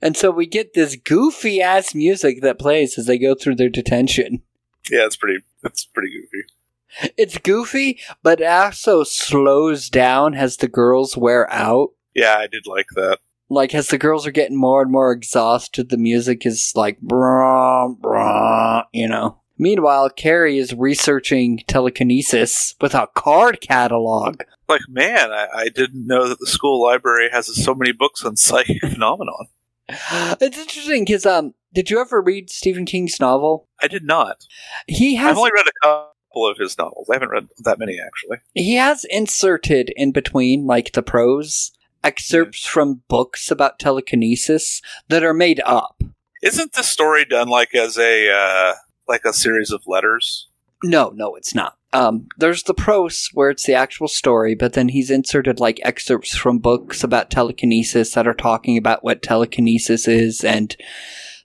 And so we get this goofy ass music that plays as they go through their detention. Yeah, it's pretty. It's pretty goofy. It's goofy, but it also slows down as the girls wear out. Yeah, I did like that. Like as the girls are getting more and more exhausted, the music is like brah, brah, you know. Meanwhile, Carrie is researching telekinesis with a card catalog. Like, man, I, I didn't know that the school library has so many books on psychic phenomenon. It's interesting because um, did you ever read Stephen King's novel? I did not. He has I've only read a couple of his novels. I haven't read that many actually. he has inserted in between like the prose excerpts from books about telekinesis that are made up. Isn't the story done like as a uh, like a series of letters? No, no, it's not. Um, there's the prose where it's the actual story, but then he's inserted like excerpts from books about telekinesis that are talking about what telekinesis is, and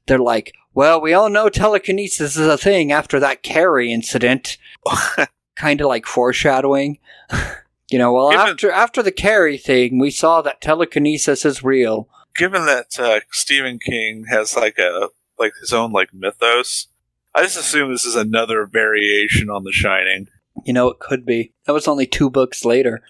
they're like, well, we all know telekinesis is a thing after that Carrie incident. kind of like foreshadowing. you know, well, Given- after after the Carrie thing, we saw that telekinesis is real. Given that uh, Stephen King has like a like his own like mythos, I just assume this is another variation on The Shining. You know, it could be. That was only two books later.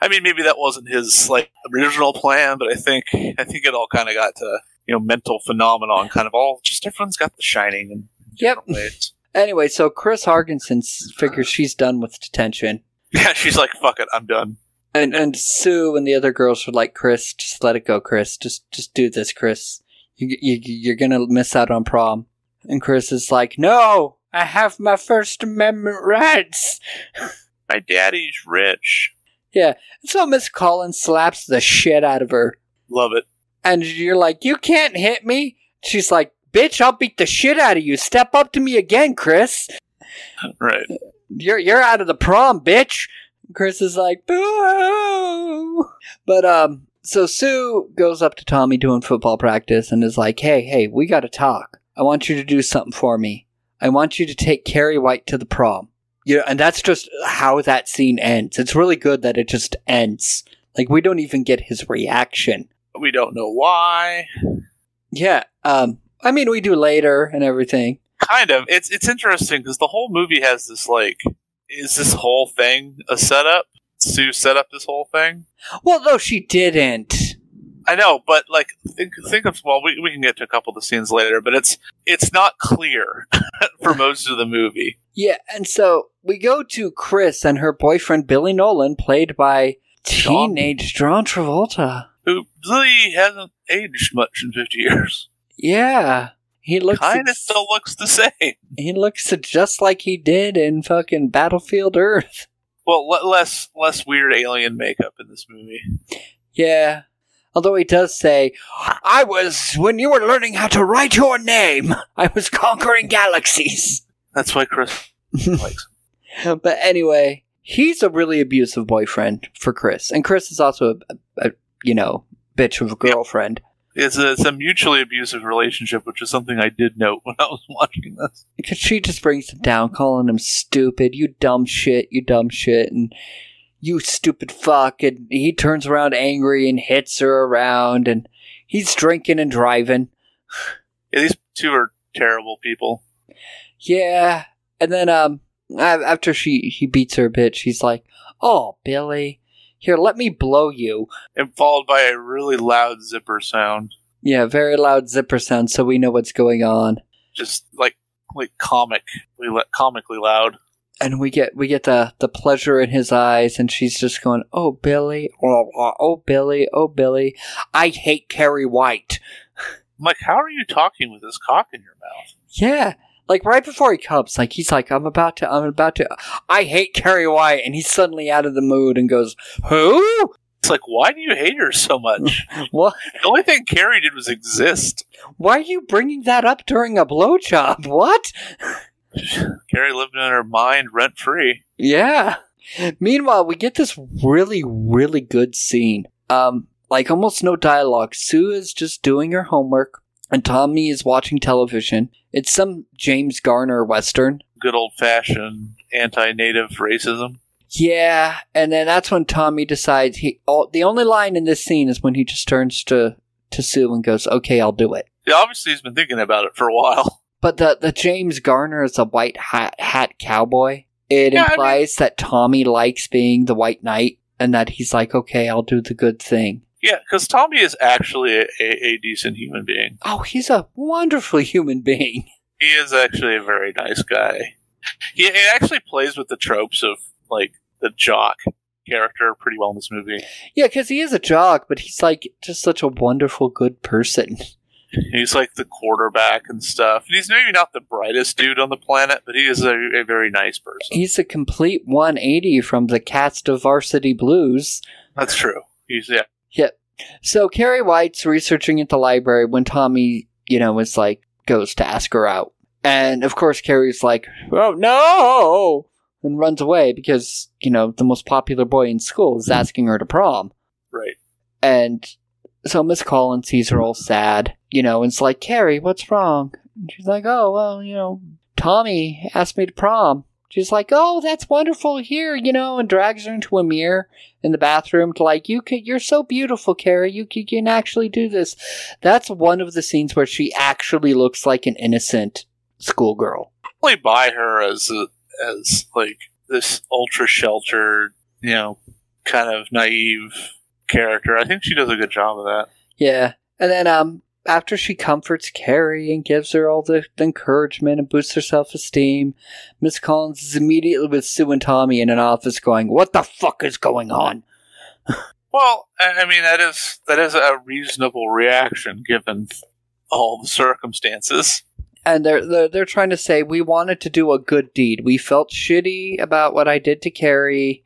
I mean, maybe that wasn't his like original plan, but I think I think it all kind of got to you know mental phenomenon, kind of all just everyone's got The Shining in Yep. ways. Anyway, so Chris Hargensen figures she's done with detention. Yeah, she's like, "Fuck it, I'm done." And and Sue and the other girls are like, Chris, just let it go, Chris. Just just do this, Chris. You, you you're gonna miss out on prom. And Chris is like, No, I have my First Amendment rights. My daddy's rich. Yeah. So Miss Collins slaps the shit out of her, Love it. and you're like, You can't hit me. She's like, Bitch, I'll beat the shit out of you. Step up to me again, Chris. Right. You're you're out of the prom, bitch. Chris is like, boo. But um, so Sue goes up to Tommy doing football practice and is like, hey, hey, we got to talk. I want you to do something for me. I want you to take Carrie White to the prom. You know, and that's just how that scene ends. It's really good that it just ends. Like we don't even get his reaction. We don't know why. Yeah. Um. I mean, we do later and everything. Kind of. It's it's interesting because the whole movie has this like, is this whole thing a setup? Sue set up this whole thing. Well, no, she didn't. I know, but like, think think of well, we, we can get to a couple of the scenes later, but it's it's not clear for most of the movie. Yeah, and so we go to Chris and her boyfriend Billy Nolan, played by John- teenage John Travolta. Who really hasn't aged much in fifty years. Yeah, he looks Kind of ex- still looks the same. he looks just like he did in fucking Battlefield Earth. Well, le- less less weird alien makeup in this movie. Yeah. Although he does say, I was, when you were learning how to write your name, I was conquering galaxies. That's why Chris likes. him. But anyway, he's a really abusive boyfriend for Chris. And Chris is also a, a, a you know, bitch of a girlfriend. It's a, it's a mutually abusive relationship, which is something I did note when I was watching this. Because she just brings him down, calling him stupid, you dumb shit, you dumb shit, and you stupid fuck. And he turns around angry and hits her around, and he's drinking and driving. Yeah, these two are terrible people. Yeah. And then, um, after she, he beats her a bit, she's like, Oh, Billy, here, let me blow you. And followed by a really loud zipper sound. Yeah, very loud zipper sound so we know what's going on. Just like like comically comically loud. And we get we get the the pleasure in his eyes and she's just going oh billy oh, oh, billy oh billy i hate carrie white like, how are you talking with this cock in your mouth? yeah like right before he comes like he's like i'm about to i'm about to i hate carrie white and he's suddenly out of the mood and goes who It's like, why do you hate her so much? what the only thing Carrie did was exist. why are you bringing that up during a blowjob what Carrie lived in her mind rent free. Yeah. Meanwhile, we get this really, really good scene. Um, like almost no dialogue. Sue is just doing her homework, and Tommy is watching television. It's some James Garner western. Good old fashioned anti native racism. Yeah, and then that's when Tommy decides he. All, the only line in this scene is when he just turns to to Sue and goes, "Okay, I'll do it." Yeah, obviously he's been thinking about it for a while. But the the James Garner is a white hat hat cowboy. It Yeah, I mean- implies that Tommy likes being the white knight, and that he's like, "Okay, I'll do the good thing." Yeah, because Tommy is actually a, a, a decent human being. Oh, he's a wonderful human being. He is actually a very nice guy. He, he actually plays with the tropes of like the jock character pretty well in this movie. Yeah, because he is a jock, but he's like just such a wonderful, good person. He's like the quarterback and stuff. And he's maybe not the brightest dude on the planet, but he is a, a very nice person. He's a complete 180 from the cast of Varsity Blues. That's true. He's yeah. Yeah, So Carrie White's researching at the library when Tommy, you know, is like goes to ask her out. And of course Carrie's like, Oh no and runs away because, you know, the most popular boy in school is hmm. asking her to prom. Right. And so Miss Collins sees her all sad, you know, and it's like, Carrie, what's wrong? And she's like, Oh, well, you know, Tommy asked me to prom. She's like, "Oh, that's wonderful here," you know, and drags her into a mirror in the bathroom to like, "You you're so beautiful, Carrie. You, you can actually do this." That's one of the scenes where she actually looks like an innocent schoolgirl. Only buy her as a, as like this ultra sheltered, you know, kind of naive character. I think she does a good job of that. Yeah, and then um, after she comforts Carrie and gives her all the, encouragement and boosts her self esteem, Miss Collins is immediately with Sue and Tommy in an office going, What the fuck is going on? Well, I I mean that is that is a reasonable reaction given all the circumstances. And they're, they're they're trying to say we wanted to do a good deed. We felt shitty about what I did to Carrie,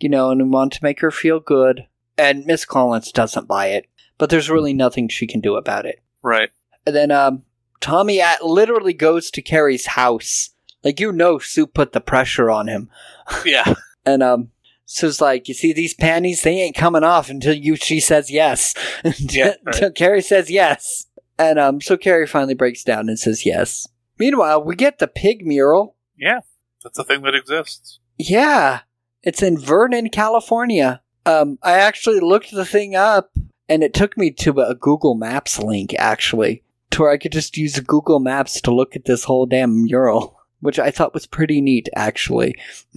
you know, and we want to make her feel good. And Miss Collins doesn't buy it, but there's really nothing she can do about it. Right. And then um, Tommy at, literally goes to Carrie's house. Like you know, Sue put the pressure on him. Yeah. And um, Sue's like, you see these panties? They ain't coming off until you. She says yes. Yeah, until Carrie says yes. And um, so Carrie finally breaks down and says yes. Meanwhile, we get the pig mural. Yeah. That's a thing that exists. Yeah, it's in Vernon, California. Um, I actually looked the thing up, and it took me to a Google Maps link actually, to where I could just use Google Maps to look at this whole damn mural, which I thought was pretty neat actually.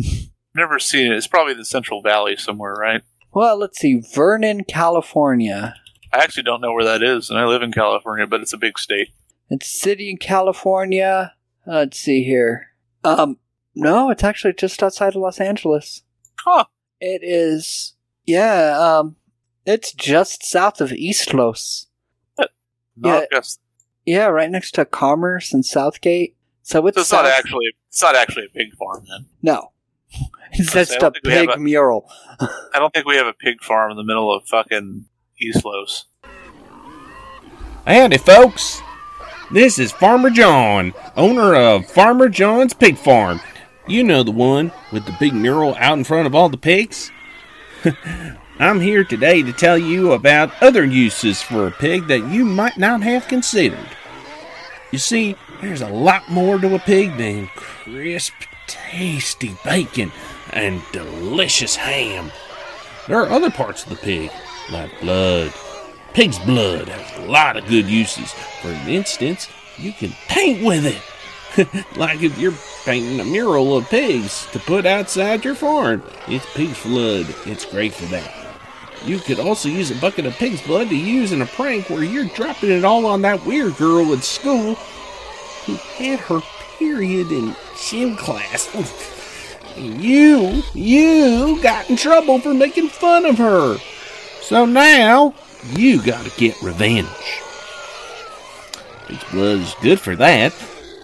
Never seen it. It's probably the Central Valley somewhere, right? Well, let's see, Vernon, California. I actually don't know where that is, and I live in California, but it's a big state. It's a city in California. Let's see here. Um, no, it's actually just outside of Los Angeles. Huh. It is, yeah, um, it's just south of East Los. Not Yeah. just, Yeah, right next to Commerce and South Gate. So it's, so it's not actually it's not actually a pig farm then. No. It's just don't a think pig a- mural. I don't think we have a pig farm in the middle of fucking East Los. Howdy, folks. This is Farmer John, owner of Farmer John's Pig Farm. You know the one with the big mural out in front of all the pigs. I'm here today to tell you about other uses for a pig that you might not have considered. You see, there's a lot more to a pig than crisp, tasty bacon and delicious ham. There are other parts of the pig, like blood. Pig's blood has a lot of good uses. For instance, you can paint with it. like if you're painting a mural of pigs to put outside your farm. It's pig's blood. It's great for that. You could also use a bucket of pig's blood to use in a prank where you're dropping it all on that weird girl at school who had her period in gym class. You, you got in trouble for making fun of her. So now, you gotta get revenge. Pig's blood is good for that.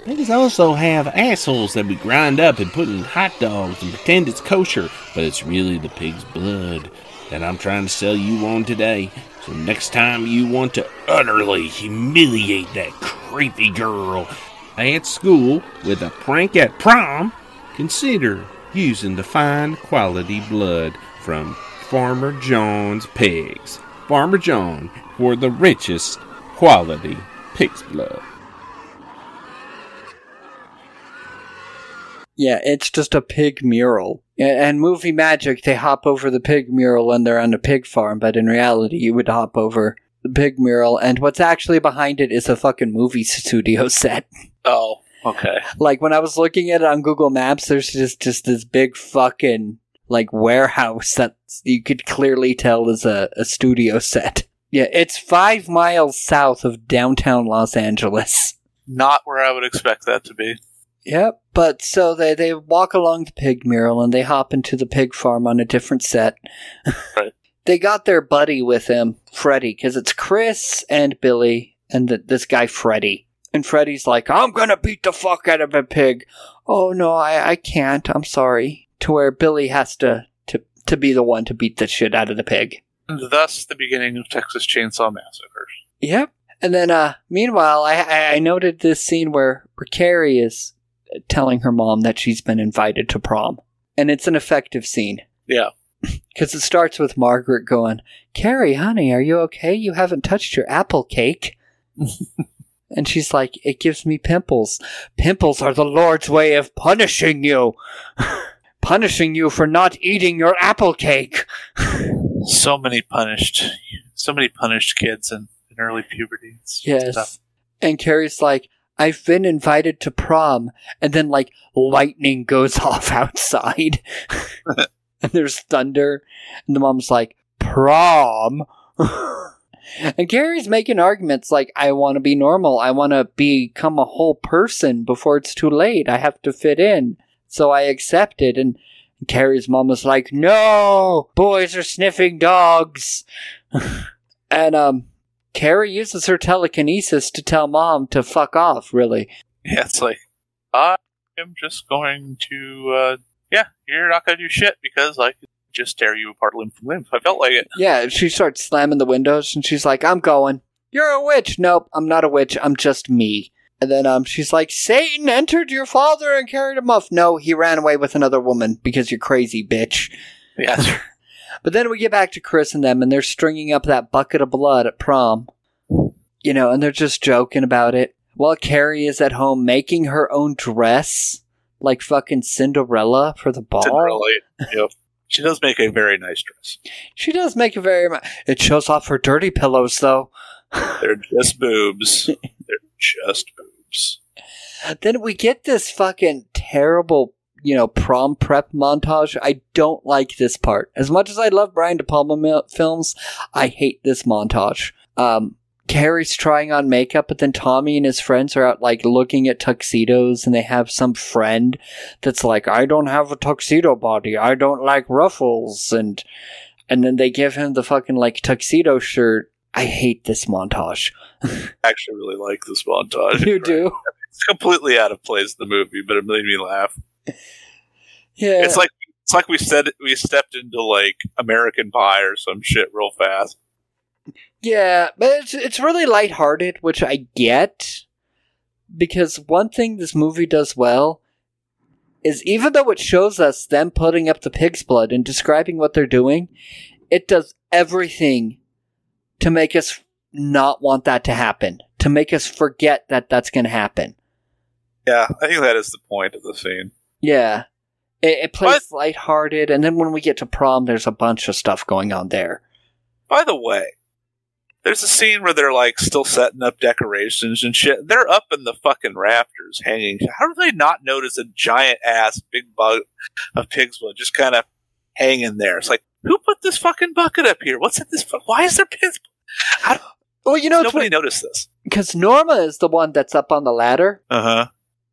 Pigs also have assholes that we grind up and put in hot dogs and pretend it's kosher, but it's really the pig's blood that I'm trying to sell you on today. So next time you want to utterly humiliate that creepy girl at school with a prank at prom, consider using the fine quality blood from Farmer John's Pigs. Farmer John for the richest quality pig's blood. Yeah, it's just a pig mural. And movie magic, they hop over the pig mural and they're on a pig farm, but in reality, you would hop over the pig mural, and what's actually behind it is a fucking movie studio set. Oh, okay. Like when I was looking at it on Google Maps, there's just just this big fucking like warehouse that you could clearly tell is a, a studio set. Yeah, it's five miles south of downtown Los Angeles. Not where I would expect that to be. Yep. But so they, they walk along the pig mural and they hop into the pig farm on a different set. Right. They got their buddy with him, Freddy, because it's Chris and Billy and th this guy Freddy. And Freddy's like, I'm gonna beat the fuck out of a pig. Oh no, I, I can't. I'm sorry. To where Billy has to, to to be the one to beat the shit out of the pig. And thus the beginning of Texas Chainsaw Massacre. Yep. And then, uh, meanwhile, I, I, I noted this scene where, where Carrie is telling her mom that she's been invited to prom. And it's an effective scene. Yeah. Because it starts with Margaret going, Carrie, honey, are you okay? You haven't touched your apple cake. and she's like, It gives me pimples. Pimples are the Lord's way of punishing you. punishing you for not eating your apple cake. so many punished, so many punished kids in, in early puberty. Yes. tough. And Carrie's like, I've been invited to prom. And then, like, lightning goes off outside. and there's thunder. And the mom's like, prom? and Carrie's making arguments like, I want to be normal. I want to become a whole person before it's too late. I have to fit in. So I accept it. And Carrie's mom was like, no, boys are sniffing dogs. and, um, Carrie uses her telekinesis to tell mom to fuck off, really. Yeah, it's like I am just going to. uh Yeah, you're not going to do shit because I could just tear you apart limb from limb. I felt like it. Yeah, she starts slamming the windows and she's like, I'm going. You're a witch. Nope, I'm not a witch. I'm just me. And then um, she's like, Satan entered your father and carried him off. No, he ran away with another woman because you're crazy, bitch. Yeah, But then we get back to Chris and them, and they're stringing up that bucket of blood at prom. You know, and they're just joking about it. While Carrie is at home making her own dress, like fucking Cinderella for the ball. Cinderella. Yep. She does make a very nice dress. She does make a very. It shows off her dirty pillows, though. They're just boobs. They're just boobs. Then we get this fucking terrible, you know, prom prep montage. I don't like this part. As much as I love Brian De Palma films, I hate this montage. Um, Carrie's trying on makeup, but then Tommy and his friends are out like looking at tuxedos, and they have some friend that's like, "I don't have a tuxedo body. I don't like ruffles," and and then they give him the fucking like tuxedo shirt. I hate this montage. I actually really like this montage. You do? It's completely out of place in the movie, but it made me laugh. Yeah, It's like it's like we said we stepped into like American Pie or some shit real fast. Yeah, but it's it's really lighthearted, which I get because one thing this movie does well is even though it shows us them putting up the pig's blood and describing what they're doing, it does everything to make us not want that to happen, to make us forget that that's going to happen. Yeah, I think that is the point of the scene. Yeah. It, it plays lighthearted, and then when we get to prom, there's a bunch of stuff going on there. By the way, there's a scene where they're like still setting up decorations and shit. They're up in the fucking rafters hanging. How do they not notice a giant ass big bug of pig's blood just kind of hanging there? It's like, who put this fucking bucket up here? What's in this? fu- Why is there pig's blood? Well, you know, Nobody noticed this. because Norma is the one that's up on the ladder, Uh huh.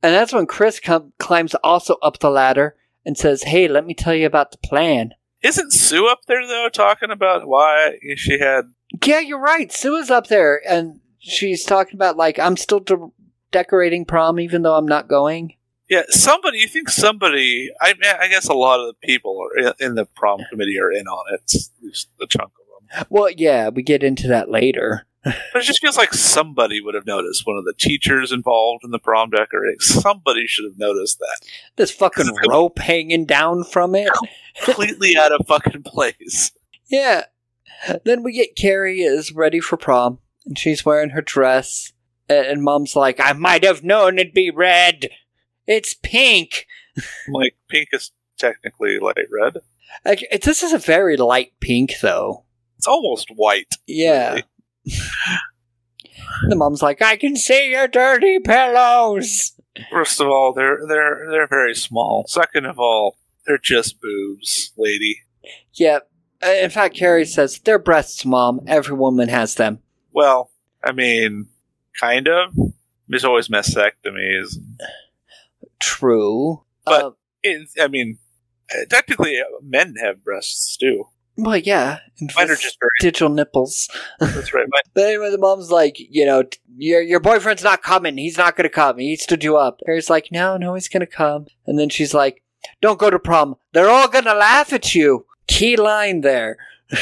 And that's when Chris com- climbs also up the ladder and says, "Hey, let me tell you about the plan." Isn't Sue up there though, talking about why she had? Yeah, you're right. Sue is up there, and she's talking about like I'm still de- decorating prom even though I'm not going. Yeah, somebody. You think somebody? I mean, I guess a lot of the people are in, in the prom committee are in on it. At least a chunk of them. Well, yeah, we get into that later. But it just feels like somebody would have noticed. One of the teachers involved in the prom decorating. Somebody should have noticed that. This fucking rope hanging down from it. Completely out of fucking place. Yeah. Then we get Carrie is ready for prom, and she's wearing her dress, and Mom's like, "I might have known it'd be red. It's pink." Like pink is technically light red. Like this is a very light pink, though. It's almost white. Yeah. The mom's like, "I can see your dirty pillows." First of all, they're they're they're very small. Second of all, they're just boobs, lady. Yeah. Uh, In fact, Carrie says, "They're breasts, Mom. Every woman has them." Well, I mean, kind of. There's always mastectomies, True. but Uh, it, I mean, technically, uh, men have breasts too. Well, yeah. Mine are just very. digital nipples. That's right. Mine, But anyway, the mom's like, you know, your your boyfriend's not coming. He's not gonna come. He stood you up. Carrie's like, no, no, he's gonna come. And then she's like, don't go to prom. They're all gonna laugh at you. Key line there.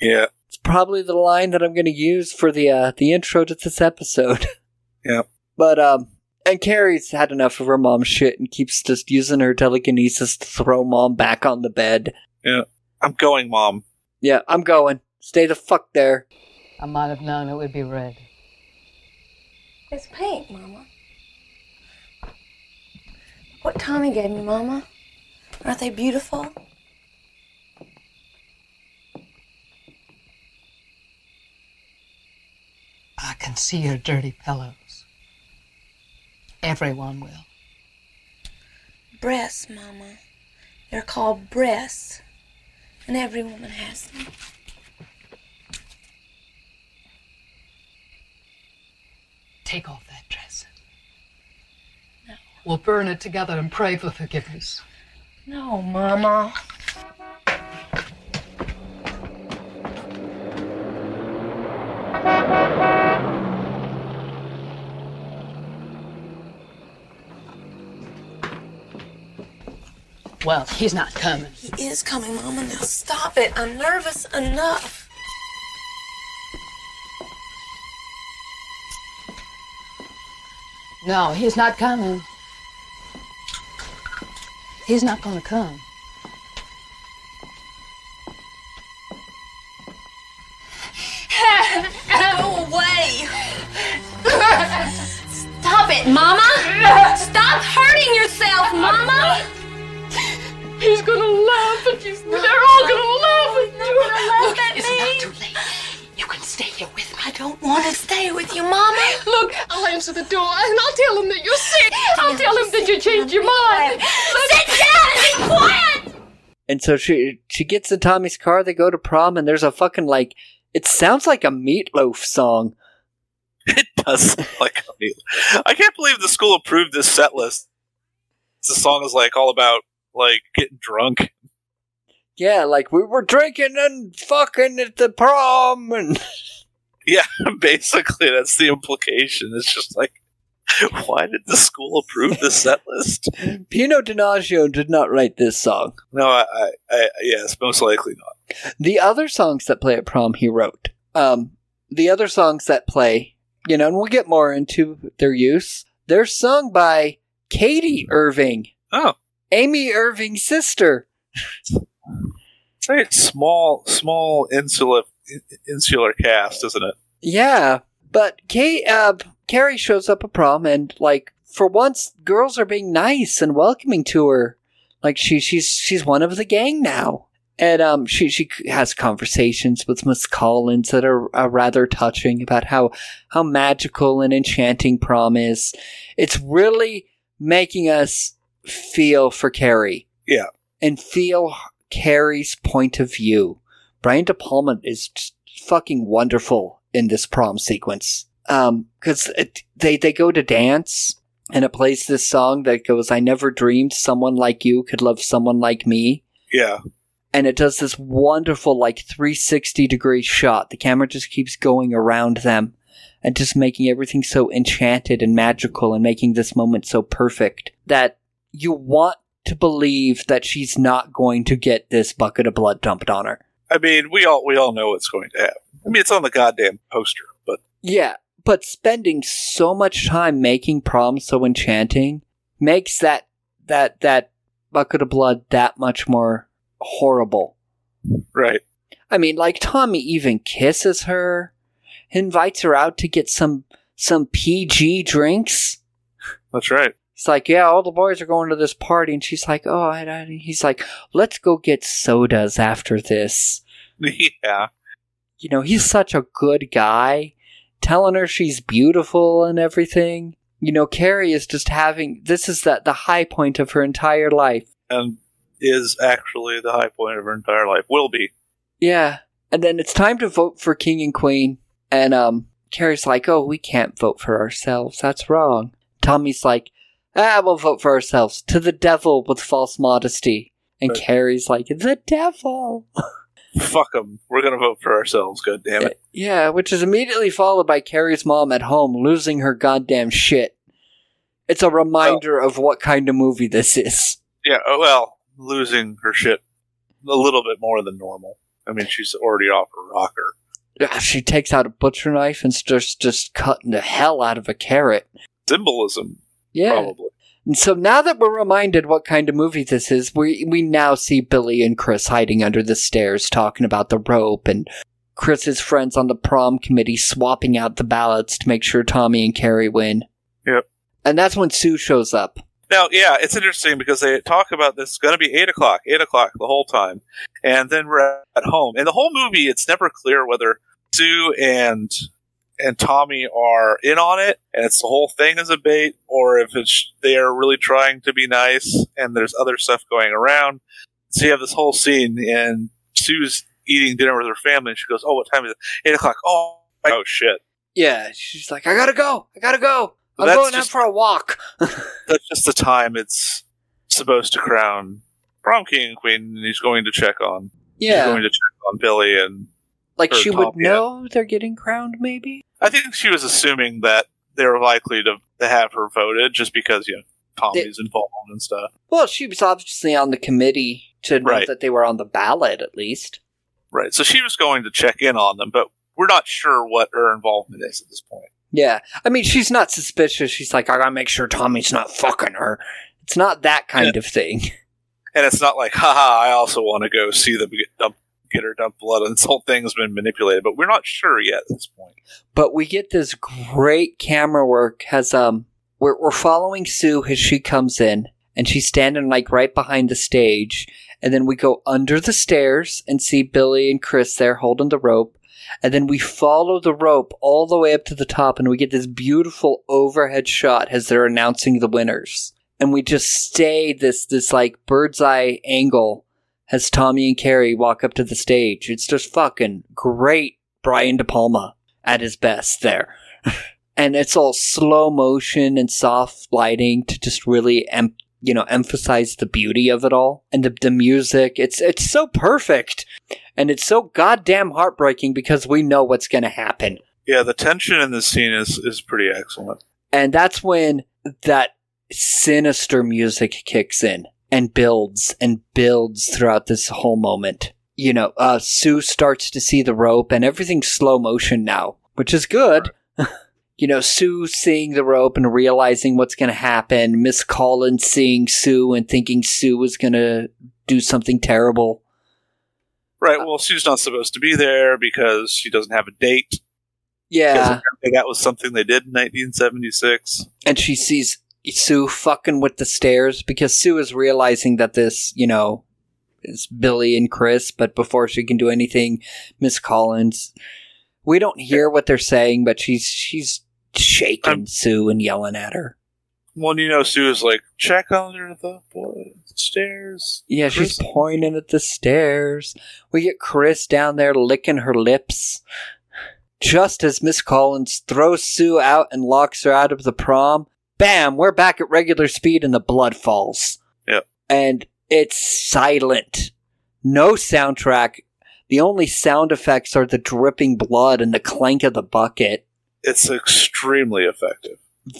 Yeah. It's probably the line that I'm going to use for the uh, the intro to this episode. Yeah. But um, and Carrie's had enough of her mom's shit and keeps just using her telekinesis to throw mom back on the bed. Yeah. I'm going, mom. Yeah, I'm going. Stay the fuck there. I might have known it would be red. It's pink, Mama. What Tommy gave me, Mama. Aren't they beautiful? I can see your dirty pillows. Everyone will. Breasts, Mama. They're called breasts. And every woman has them. Take off that dress. No. We'll burn it together and pray for forgiveness. No, Mama. Well, he's not coming. He is coming, Mama. Now stop it. I'm nervous enough. No, he's not coming. He's not going to come. Away. Stop it, Mama. Stop hurting yourself, Mama. He's gonna laugh at you. They're all gonna laugh at you. laugh at It's me. not too late. You can stay here with me. I don't want to stay with you, Mama. Look, I'll answer the door and I'll tell him that you're sick. I'll tell him that you changed your mind. Sit down and be quiet. And so she she gets in Tommy's car. They go to prom, and there's a fucking like it sounds like a Meat Loaf song. It does sound like a meal. I can't believe the school approved this set list. The song is like all about like getting drunk. Yeah, like we were drinking and fucking at the prom, and Yeah, basically that's the implication. It's just like, why did the school approve this set list? Pino Donaggio did not write this song. No, I, I, I yes, most likely not. The other songs that play at prom, he wrote. Um, the other songs that play, you know, and we'll get more into their use. They're sung by Katie Irving, Oh, Amy Irving's sister. it's a small, small insular insular cast, isn't it? Yeah, but Kate, uh, Carrie shows up at prom, and like for once, girls are being nice and welcoming to her. Like she, she's she's one of the gang now, and um, she she has conversations with Miss Collins that are, are rather touching about how how magical and enchanting prom is. It's really making us feel for Carrie Yeah. and feel Carrie's point of view. Brian De Palma is fucking wonderful in this prom sequence. Um, cause it, they, they go to dance and it plays this song that goes, I never dreamed someone like you could love someone like me. Yeah. And it does this wonderful, like 360 degree shot. The camera just keeps going around them and just making everything so enchanted and magical and making this moment so perfect that you want to believe that she's not going to get this bucket of blood dumped on her. I mean, we all we all know what's going to happen. I mean, it's on the goddamn poster, but Yeah, but spending so much time making prom so enchanting makes that that that bucket of blood that much more horrible. right. I mean, like Tommy even kisses her, invites her out to get some some PG drinks. That's right. He's like, "Yeah, all the boys are going to this party," and she's like, "Oh," I, I, he's like, "Let's go get sodas after this." Yeah. You know, he's such a good guy, telling her she's beautiful and everything. You know, Carrie is just having this is the the high point of her entire life. And is actually the high point of her entire life. Will be. Yeah. And then it's time to vote for king and queen. And um Carrie's like, "Oh, we can't vote for ourselves. That's wrong." Tommy's like, "Ah, we'll vote for ourselves. To the devil with false modesty." And Right. Carrie's like, "The devil." Fuck them. We're gonna vote for ourselves. God damn it. yeah, which is immediately followed by Carrie's mom at home losing her goddamn shit. It's a reminder of what kind of movie this is. Yeah. Oh, well, losing her shit a little bit more than normal. I mean, she's already off her rocker. Yeah, she takes out a butcher knife and starts just cutting the hell out of a carrot. Symbolism, Yeah. probably. And so now that we're reminded what kind of movie this is, we we now see Billy and Chris hiding under the stairs talking about the rope and Chris's friends on the prom committee swapping out the ballots to make sure Tommy and Carrie win. Yep. And that's when Sue shows up. Now, yeah, it's interesting because they talk about this is going to be eight o'clock, eight o'clock the whole time, and then we're at home. In the whole movie, it's never clear whether Sue and and Tommy are in on it, and it's the whole thing is a bait, or if it's they are really trying to be nice, and there's other stuff going around. So you have this whole scene, and Sue's eating dinner with her family, and she goes, "Oh, what time is it? Eight o'clock. Oh, oh shit." Yeah, she's like, I gotta go, I gotta go. I'm That's going out for a walk. That's just the time it's supposed to crown prom king and queen, and he's going to check on. Yeah. he's going to check on Billy and Like she would know they're getting crowned, maybe? I think she was assuming that they were likely to, to have her voted just because you know Tommy's involved and stuff. Well, she was obviously on the committee to know Right. that they were on the ballot, at least. Right. So she was going to check in on them, but we're not sure what her involvement is at this point. Yeah. I mean, she's not suspicious. She's like, I gotta make sure Tommy's not fucking her. It's not that kind of thing. And it's not like, haha, I also want to go see them get dump, get her dump blood, and this whole thing's been manipulated. But we're not sure yet at this point. But we get this great camera work. Has um, we're we're following Sue as she comes in, and she's standing like right behind the stage. And then we go under the stairs and see Billy and Chris there holding the rope. And then we follow the rope all the way up to the top, and we get this beautiful overhead shot as they're announcing the winners. And we just stay this this like bird's eye angle as Tommy and Carrie walk up to the stage. It's just fucking great Brian De Palma at his best there. and it's all slow motion and soft lighting to just really em- you know emphasize the beauty of it all and the, the music it's it's so perfect and it's so goddamn heartbreaking because we know what's going to happen Yeah, the tension in this scene is is pretty excellent. and that's when that sinister music kicks in and builds and builds throughout this whole moment. You know, uh, Sue starts to see the rope and everything's slow motion now, which is good. you know, Sue seeing the rope and realizing what's going to happen. Miss Collins seeing Sue and thinking Sue was going to do something terrible. Right. Well, Sue's not supposed to be there because she doesn't have a date. Because Yeah. apparently that was something they did in 1976. and she sees Sue fucking with the stairs because Sue is realizing that this, you know, is Billy and Chris, but before she can do anything, Miss Collins, we don't hear what they're saying, but she's she's shaking Sue and yelling at her. Well, you know, Sue is like, check under the stairs. Yeah, she's pointing at the stairs. We get Chris down there licking her lips. Just as Miss Collins throws Sue out and locks her out of the prom, bam, we're back at regular speed and the blood falls. Yep. And it's silent. No soundtrack. The only sound effects are the dripping blood and the clank of the bucket. It's extremely effective.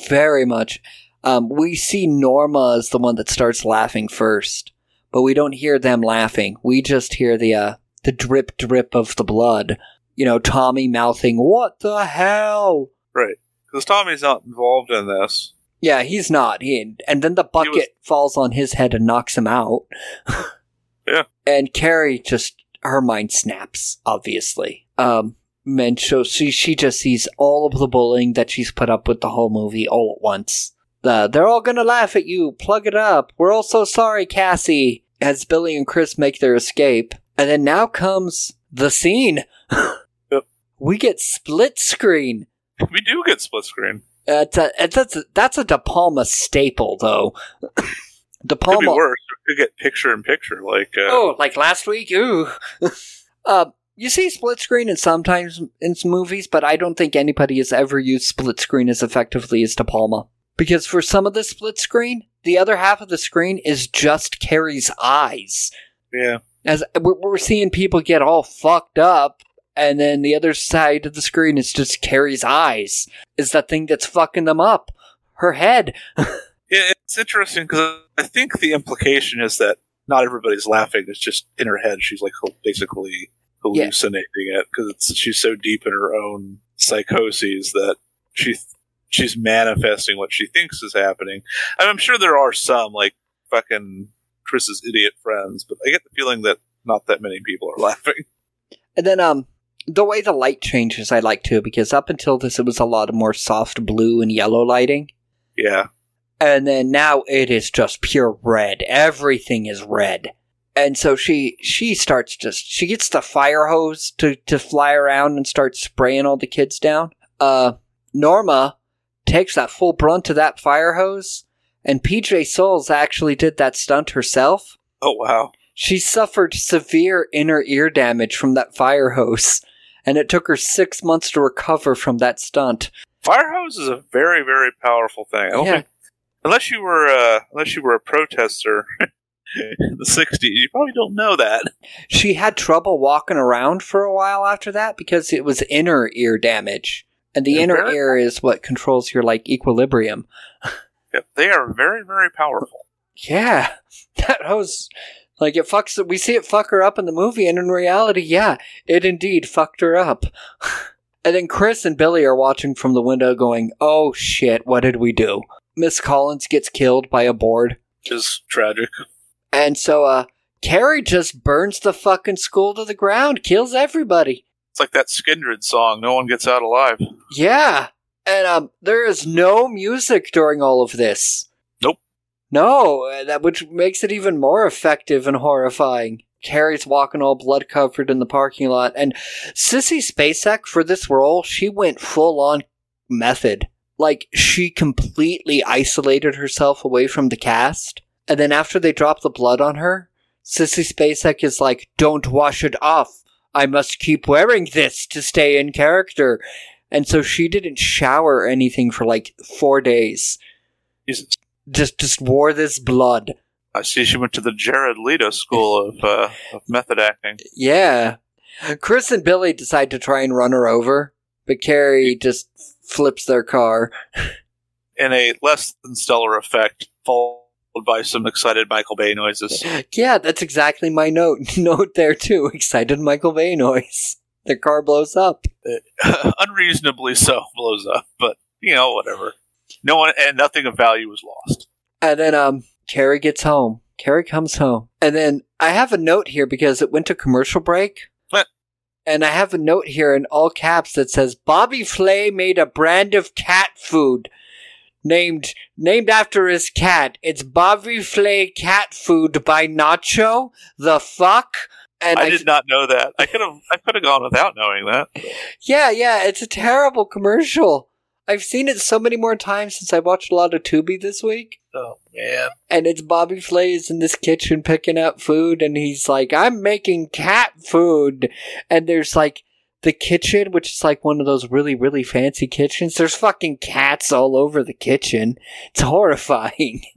Very much. Um, we see Norma as the one that starts laughing first, but we don't hear them laughing. We just hear the uh, the drip drip of the blood. You know, Tommy mouthing, "What the hell?" Right. Because Tommy's not involved in this. Yeah, he's not. He, and then the bucket falls on his head and knocks him out. Yeah. And Carrie just her mind snaps. Obviously, um, and so she she just sees all of the bullying that she's put up with the whole movie all at once. The they're all gonna laugh at you. Plug it up. We're all so sorry, Cassie. As Billy and Chris make their escape, and then now comes the scene. yep. We get split screen. We do get split screen. That's a, that's a, that's a De Palma staple, though. De Could be Palma. worse. We could get picture in picture. Like, uh, Oh, like last week? Ooh. uh, you see split screen in sometimes in some movies, but I don't think anybody has ever used split screen as effectively as De Palma. Because for some of the split screen, the other half of the screen is just Carrie's eyes. yeah. As we're, we're seeing people get all fucked up, and then the other side of the screen is just Carrie's eyes. Is the thing that's fucking them up. Her head. Yeah, it's interesting because I think the implication is that not everybody's laughing. It's just in her head. She's like basically hallucinating it because she's so deep in her own psychoses that she she's manifesting what she thinks is happening. And I'm sure there are some like fucking Chris's idiot friends, but I get the feeling that not that many people are laughing. And then um the way the light changes I like too, because up until this it was a lot of more soft blue and yellow lighting. Yeah. And then now it is just pure red. Everything is red. And so she she starts just she gets the fire hose to, to fly around and start spraying all the kids down. Uh Norma takes that full brunt of that fire hose, and PJ Soles actually did that stunt herself. Oh wow. She suffered severe inner ear damage from that fire hose, and it took her six months to recover from that stunt. Fire hose is a very, very powerful thing. Yeah. think, unless you were uh, unless you were a protester in the '60s, you probably don't know that. She had trouble walking around for a while after that because it was inner ear damage. And the inner very- ear is what controls your like equilibrium. Yep, they are very, very powerful. Yeah. That hose like it fucks we see it fuck her up in the movie and in reality, yeah, it indeed fucked her up. and then Chris and Billy are watching from the window going, "Oh shit, what did we do?" Miss Collins gets killed by a board. Is tragic. And so uh Carrie just burns the fucking school to the ground, kills everybody. It's like that Skindred song. No one gets out alive. Yeah. And um there is no music during all of this. No, uh, that which makes it even more effective and horrifying. Carrie's walking all blood covered in the parking lot, and Sissy Spacek for this role, she went full on method. Like she completely isolated herself away from the cast, and then after they drop the blood on her, Sissy Spacek is like, "Don't wash it off. I must keep wearing this to stay in character." And so she didn't shower anything for like four days. Jesus. Just just wore this blood. I see she went to the Jared Leto School of, uh, of Method Acting. Yeah. Chris and Billy decide to try and run her over, but Carrie just flips their car. In a less than stellar effect, followed by some excited Michael Bay noises. Yeah, that's exactly my note. Note there too. Excited Michael Bay noise. The car blows up. Unreasonably so, blows up, but, you know, whatever. No one, and nothing of value was lost. And then um Carrie gets home. Carrie comes home. And then I have a note here because it went to commercial break. What? And I have a note here in all caps that says Bobby Flay made a brand of cat food named named after his cat. It's Bobby Flay cat food by Nacho. The fuck? And I did not know that. I could have, I could have gone without knowing that. Yeah, yeah, it's a terrible commercial. I've seen it so many more times since I watched a lot of Tubi this week. Oh man. And it's Bobby Flay Flay's in this kitchen picking out food, and he's like, I'm making cat food. And there's like the kitchen, which is like one of those really, really fancy kitchens. There's fucking cats all over the kitchen. It's horrifying.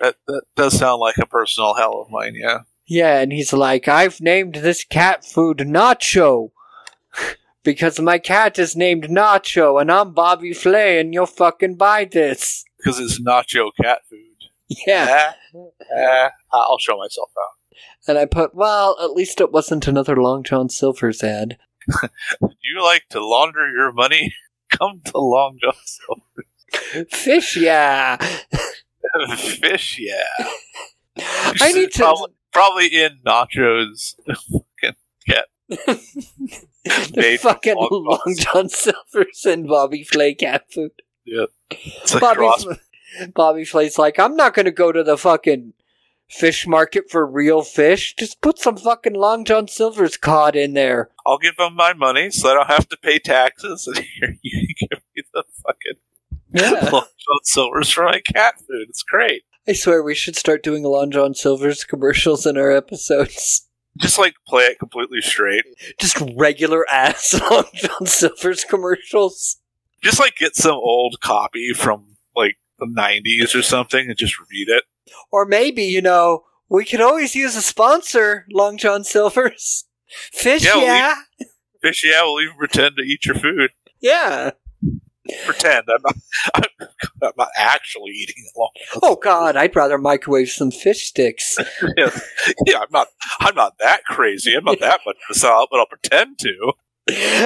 That, that does sound like a personal hell of mine, yeah. Yeah, and he's like, I've named this cat food Nacho. because my cat is named Nacho, and I'm Bobby Flay, and you'll fucking buy this. Because it's nacho cat food. Yeah. Eh, I'll show myself out. And I put, well, at least it wasn't another Long John Silver's ad. you like to launder your money? Come to Long John Silver. Fish, yeah. Fish, yeah. I need to. Probably, probably in nachos. Fucking cat. The Made fucking Long Long, John Silver's and Bobby Flay cat food. Yeah. It's a Bobby. Bobby Flay's like, I'm not going to go to the fucking fish market for real fish. Just put some fucking Long John Silver's cod in there. I'll give them my money so I don't have to pay taxes. And here you give me the fucking Yeah. Long John Silver's for my cat food. It's great. I swear we should start doing Long John Silver's commercials in our episodes. Just like play it completely straight. Just regular ass Long John Silver's commercials. Just like get some old copy from like the 90s or something and just read it. Or maybe, you know, we could always use a sponsor, Long John Silver's. Fish, Yeah, yeah. we- Fish, yeah, we'll even pretend to eat your food. Yeah. Pretend I'm not. I'm, I'm not actually eating it long. Oh God, I'd rather microwave some fish sticks. yeah, yeah, I'm not. I'm not that crazy. I'm not that much of a salt, but I'll pretend to.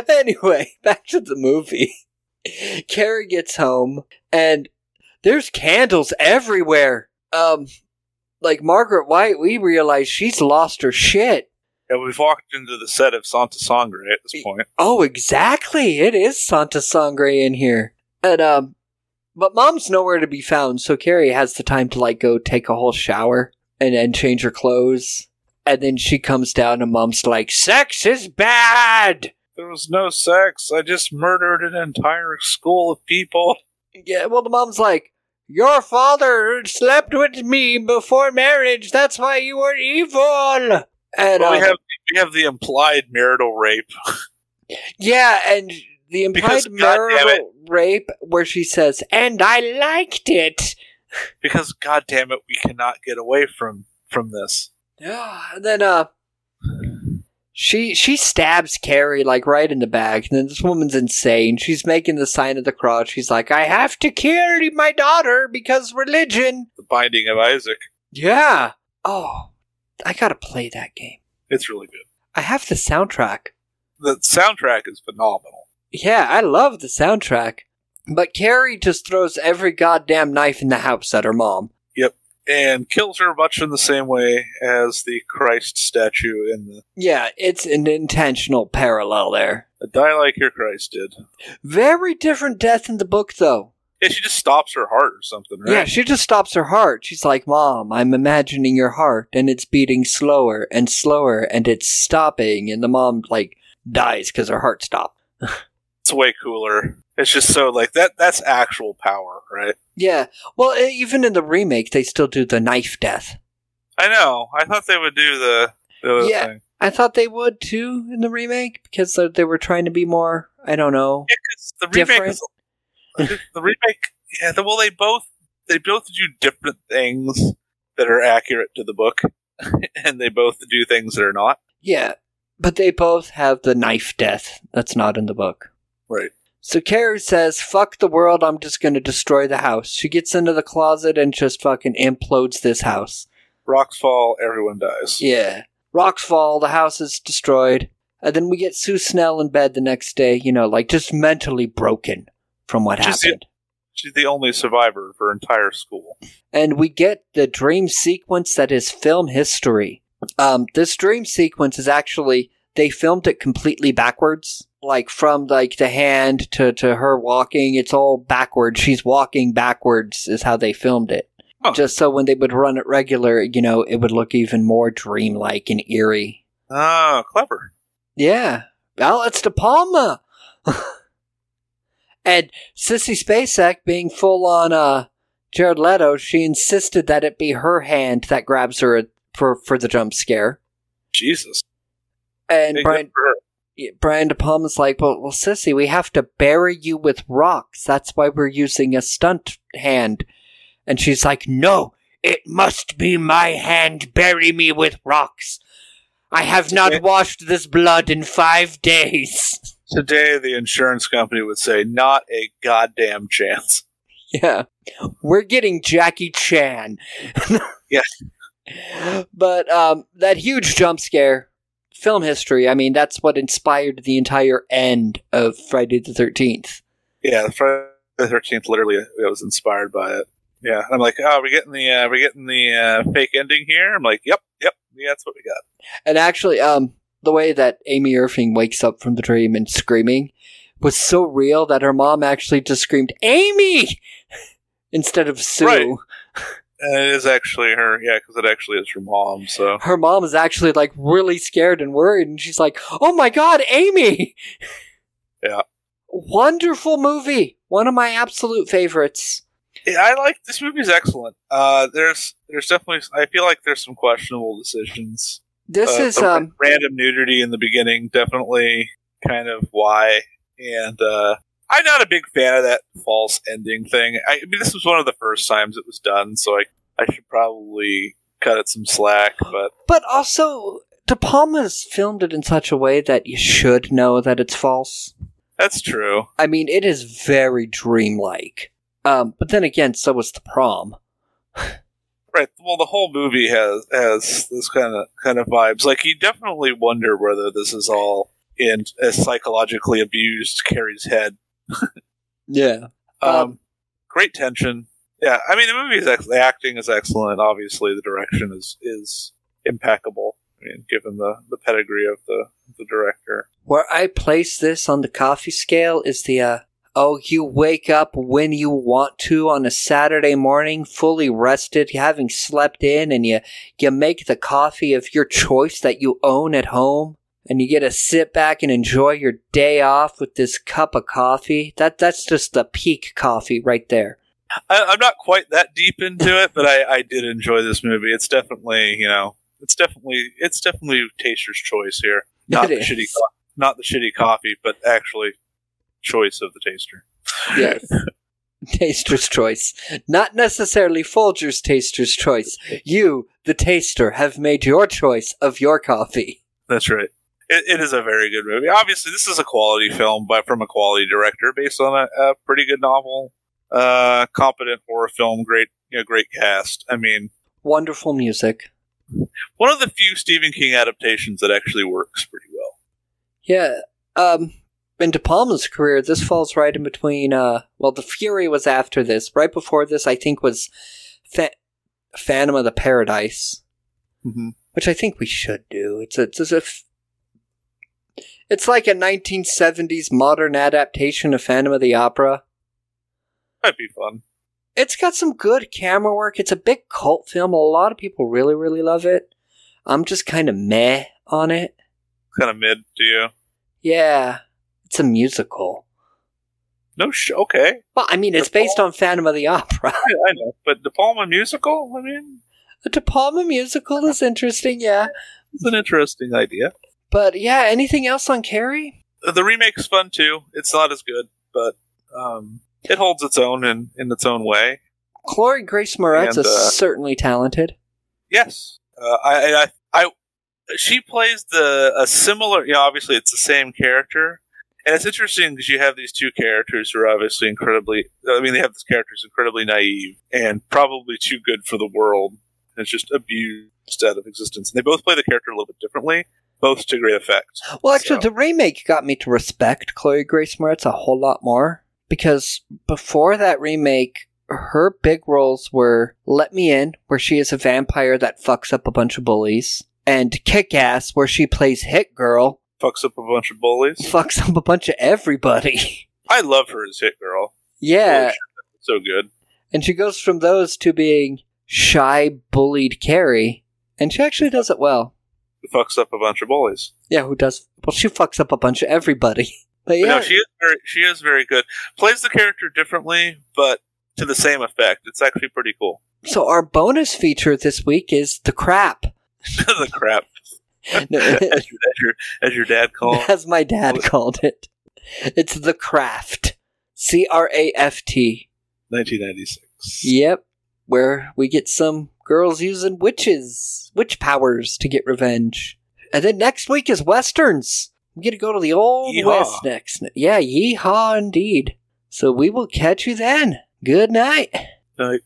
anyway, back to the movie. Carrie gets home and there's candles everywhere. Um, like Margaret White, we realize she's lost her shit. Yeah, we've walked into the set of Santa Sangre at this point. Oh, exactly. It is Santa Sangre in here. And, um, but mom's nowhere to be found, so Carrie has the time to, like, go take a whole shower and then change her clothes. And then she comes down and mom's like, sex is bad! There was no sex. I just murdered an entire school of people. Yeah, well, the mom's like, Your father slept with me before marriage. That's why you were evil. And well, we um, have we have the implied marital rape. yeah, and the implied Because, marital rape where she says, "And I liked it." because god damn it, we cannot get away from from this. Yeah, and then uh, she she stabs Carrie like right in the back, and then this woman's insane. She's making the sign of the cross. She's like, "I have to kill my daughter because religion." The Binding of Isaac. Yeah. Oh, I gotta play that game. It's really good. I have the soundtrack. The soundtrack is phenomenal. Yeah, I love the soundtrack. But Carrie just throws every goddamn knife in the house at her mom. Yep. And kills her much in the same way as the Christ statue in the Yeah, it's an intentional parallel there. Die Like Your Christ did. Very different death in the book, though. Yeah, she just stops her heart or something, right? Yeah, she just stops her heart. She's like, Mom, I'm imagining your heart, and it's beating slower and slower, and it's stopping, and the mom, like, dies because her heart stopped. It's way cooler. It's just so like that that's actual power, right? Yeah, well, even in the remake, they still do the knife death. I know. I thought they would do the, the Yeah. thing. I thought they would too in the remake because they- were trying to be more, I don't know, Yeah, 'cause the remake different. is, the, the remake yeah, the, well they both they both do different things that are accurate to the book and they both do things that are not. Yeah, but they both have the knife death that's not in the book. Right. So Carrie says, fuck the world, I'm just gonna destroy the house. She gets into the closet and just fucking implodes this house. Rocks fall, everyone dies. Yeah. Rocks fall, the house is destroyed. And then we get Sue Snell in bed the next day, you know, like just mentally broken from what She's the- happened. She's the only survivor of her entire school. and we get the dream sequence that is film history. Um, this dream sequence is actually they filmed it completely backwards, like from like the hand to to her walking. It's all backwards. She's walking backwards is how they filmed it. Just so when they would run it regular, you know, it would look even more dreamlike and eerie. Oh, clever. Yeah. Well, it's De Palma. and Sissy Spacek being full on uh Jared Leto, she insisted that it be her hand that grabs her for for the jump scare. Jesus. And Hey, Brian for her. yeah, Brian De Palma's like, well, well, Sissy, we have to bury you with rocks. That's why we're using a stunt hand. And she's like, no, it must be my hand. Bury me with rocks. I have not washed this blood in five days. Today the insurance company would say not a goddamn chance. Yeah. We're getting Jackie Chan. Yes. But um, that huge jump scare, film history, I mean, that's what inspired the entire end of Friday the 13th. Yeah, Friday the Thirteenth. Literally, I was inspired by it. Yeah, I'm like, oh, we're getting the uh, we're getting the uh, fake ending here. I'm like, yep, yep, yeah, that's what we got. And actually, um, the way that Amy Irving wakes up from the dream and screaming was so real that her mom actually just screamed, Amy! instead of Sue. Right. And it is actually her, yeah, because it actually is her mom. So Her mom is actually like really scared and worried, and she's like, Oh my god, Amy! yeah, Wonderful movie. One of my absolute favorites. yeah I like this movie's excellent. Uh, there's there's definitely I feel like there's some questionable decisions. This Uh, is, um, random nudity in the beginning, definitely kind of why. And uh, I'm not a big fan of that false ending thing. I, I mean, this was one of the first times it was done, so I I should probably cut it some slack. But But also, De Palma's filmed it in such a way that you should know that it's false. That's true. I mean, it is very dreamlike. Um, but then again, so was the prom. Right. Well, the whole movie has has this kind of kind of vibes. Like you definitely wonder whether this is all in a psychologically abused Carrie's head. Yeah. Um, Um, great tension. Yeah, I mean the movie is ex- the acting is excellent. Obviously, the direction is is impeccable. I mean, given the the pedigree of the the director. Where I place this on the coffee scale is the uh oh you wake up when you want to on a Saturday morning fully rested having slept in and you you make the coffee of your choice that you own at home and you get to sit back and enjoy your day off with this cup of coffee that that's just the peak coffee right there I, I'm not quite that deep into it, but I, I did enjoy this movie. It's definitely you know it's definitely it's definitely taster's choice here. Not It the is. shitty co- not the shitty coffee, but actually choice of the taster. yes taster's choice not necessarily Folger's taster's choice you the taster have made your choice of your coffee That's right. It, it is a very good movie. Obviously, this is a quality film, but from a quality director, based on a, a pretty good novel, uh, competent horror film, great, you know, great cast. I mean, wonderful music one of the few Stephen King adaptations that actually works pretty well. Yeah. Um in De Palma's career, this falls right in between uh well the Fury was after this. Right before this I think was Fa- Phantom of the Paradise. Mm-hmm. Which I think we should do. It's a, it's as if it's like a 1970s modern adaptation of Phantom of the Opera. That'd be fun. It's got some good camera work. It's a big cult film. A lot of people really, really love it. I'm just kind of meh on it. Kind of mid to you. Yeah, it's a musical. No, sh- okay. Well, I mean, it's based on Phantom of the Opera. I, I know, but De Palma musical. I mean, The De Palma musical is interesting, yeah. it's an interesting idea. But yeah, anything else on Carrie? The remake's fun too. It's not as good, but um, it holds its own in, in its own way. Chloe Grace Moretz And, is uh, certainly talented. Yes, uh, I, I, I, she plays the a similar. Know, obviously it's the same character, and it's interesting because you have these two characters who are obviously incredibly. I mean, they have this characters incredibly naive and probably too good for the world. And it's just abused out of existence, and they both play the character a little bit differently, both to great effect. Well, actually, the remake got me to respect Chloe Grace Moretz a whole lot more because before that remake, her big roles were Let Me In, where she is a vampire that fucks up a bunch of bullies, and Kick Ass, where she plays Hit Girl, Fucks up a bunch of bullies. fucks up a bunch of everybody. I love her as Hit Girl. yeah, so good. and she goes from those to being shy, bullied Carrie, and she actually does it well. Fucks up a bunch of bullies. Yeah, who does? Well, she fucks up a bunch of everybody. But But yeah, No, she is very she is very good. Plays the character differently, but to the same effect. It's actually pretty cool. so our bonus feature this week is the crap. the crap. No. as, your, as, your, as your dad called. As my dad called it. It's the craft. C R A F T. 1996. Yep. Where we get some girls using witches, witch powers to get revenge. And then next week is westerns. We get to go to the old Yeehaw. west next. Yeah, yeehaw indeed. So we will catch you then. Good night. Night.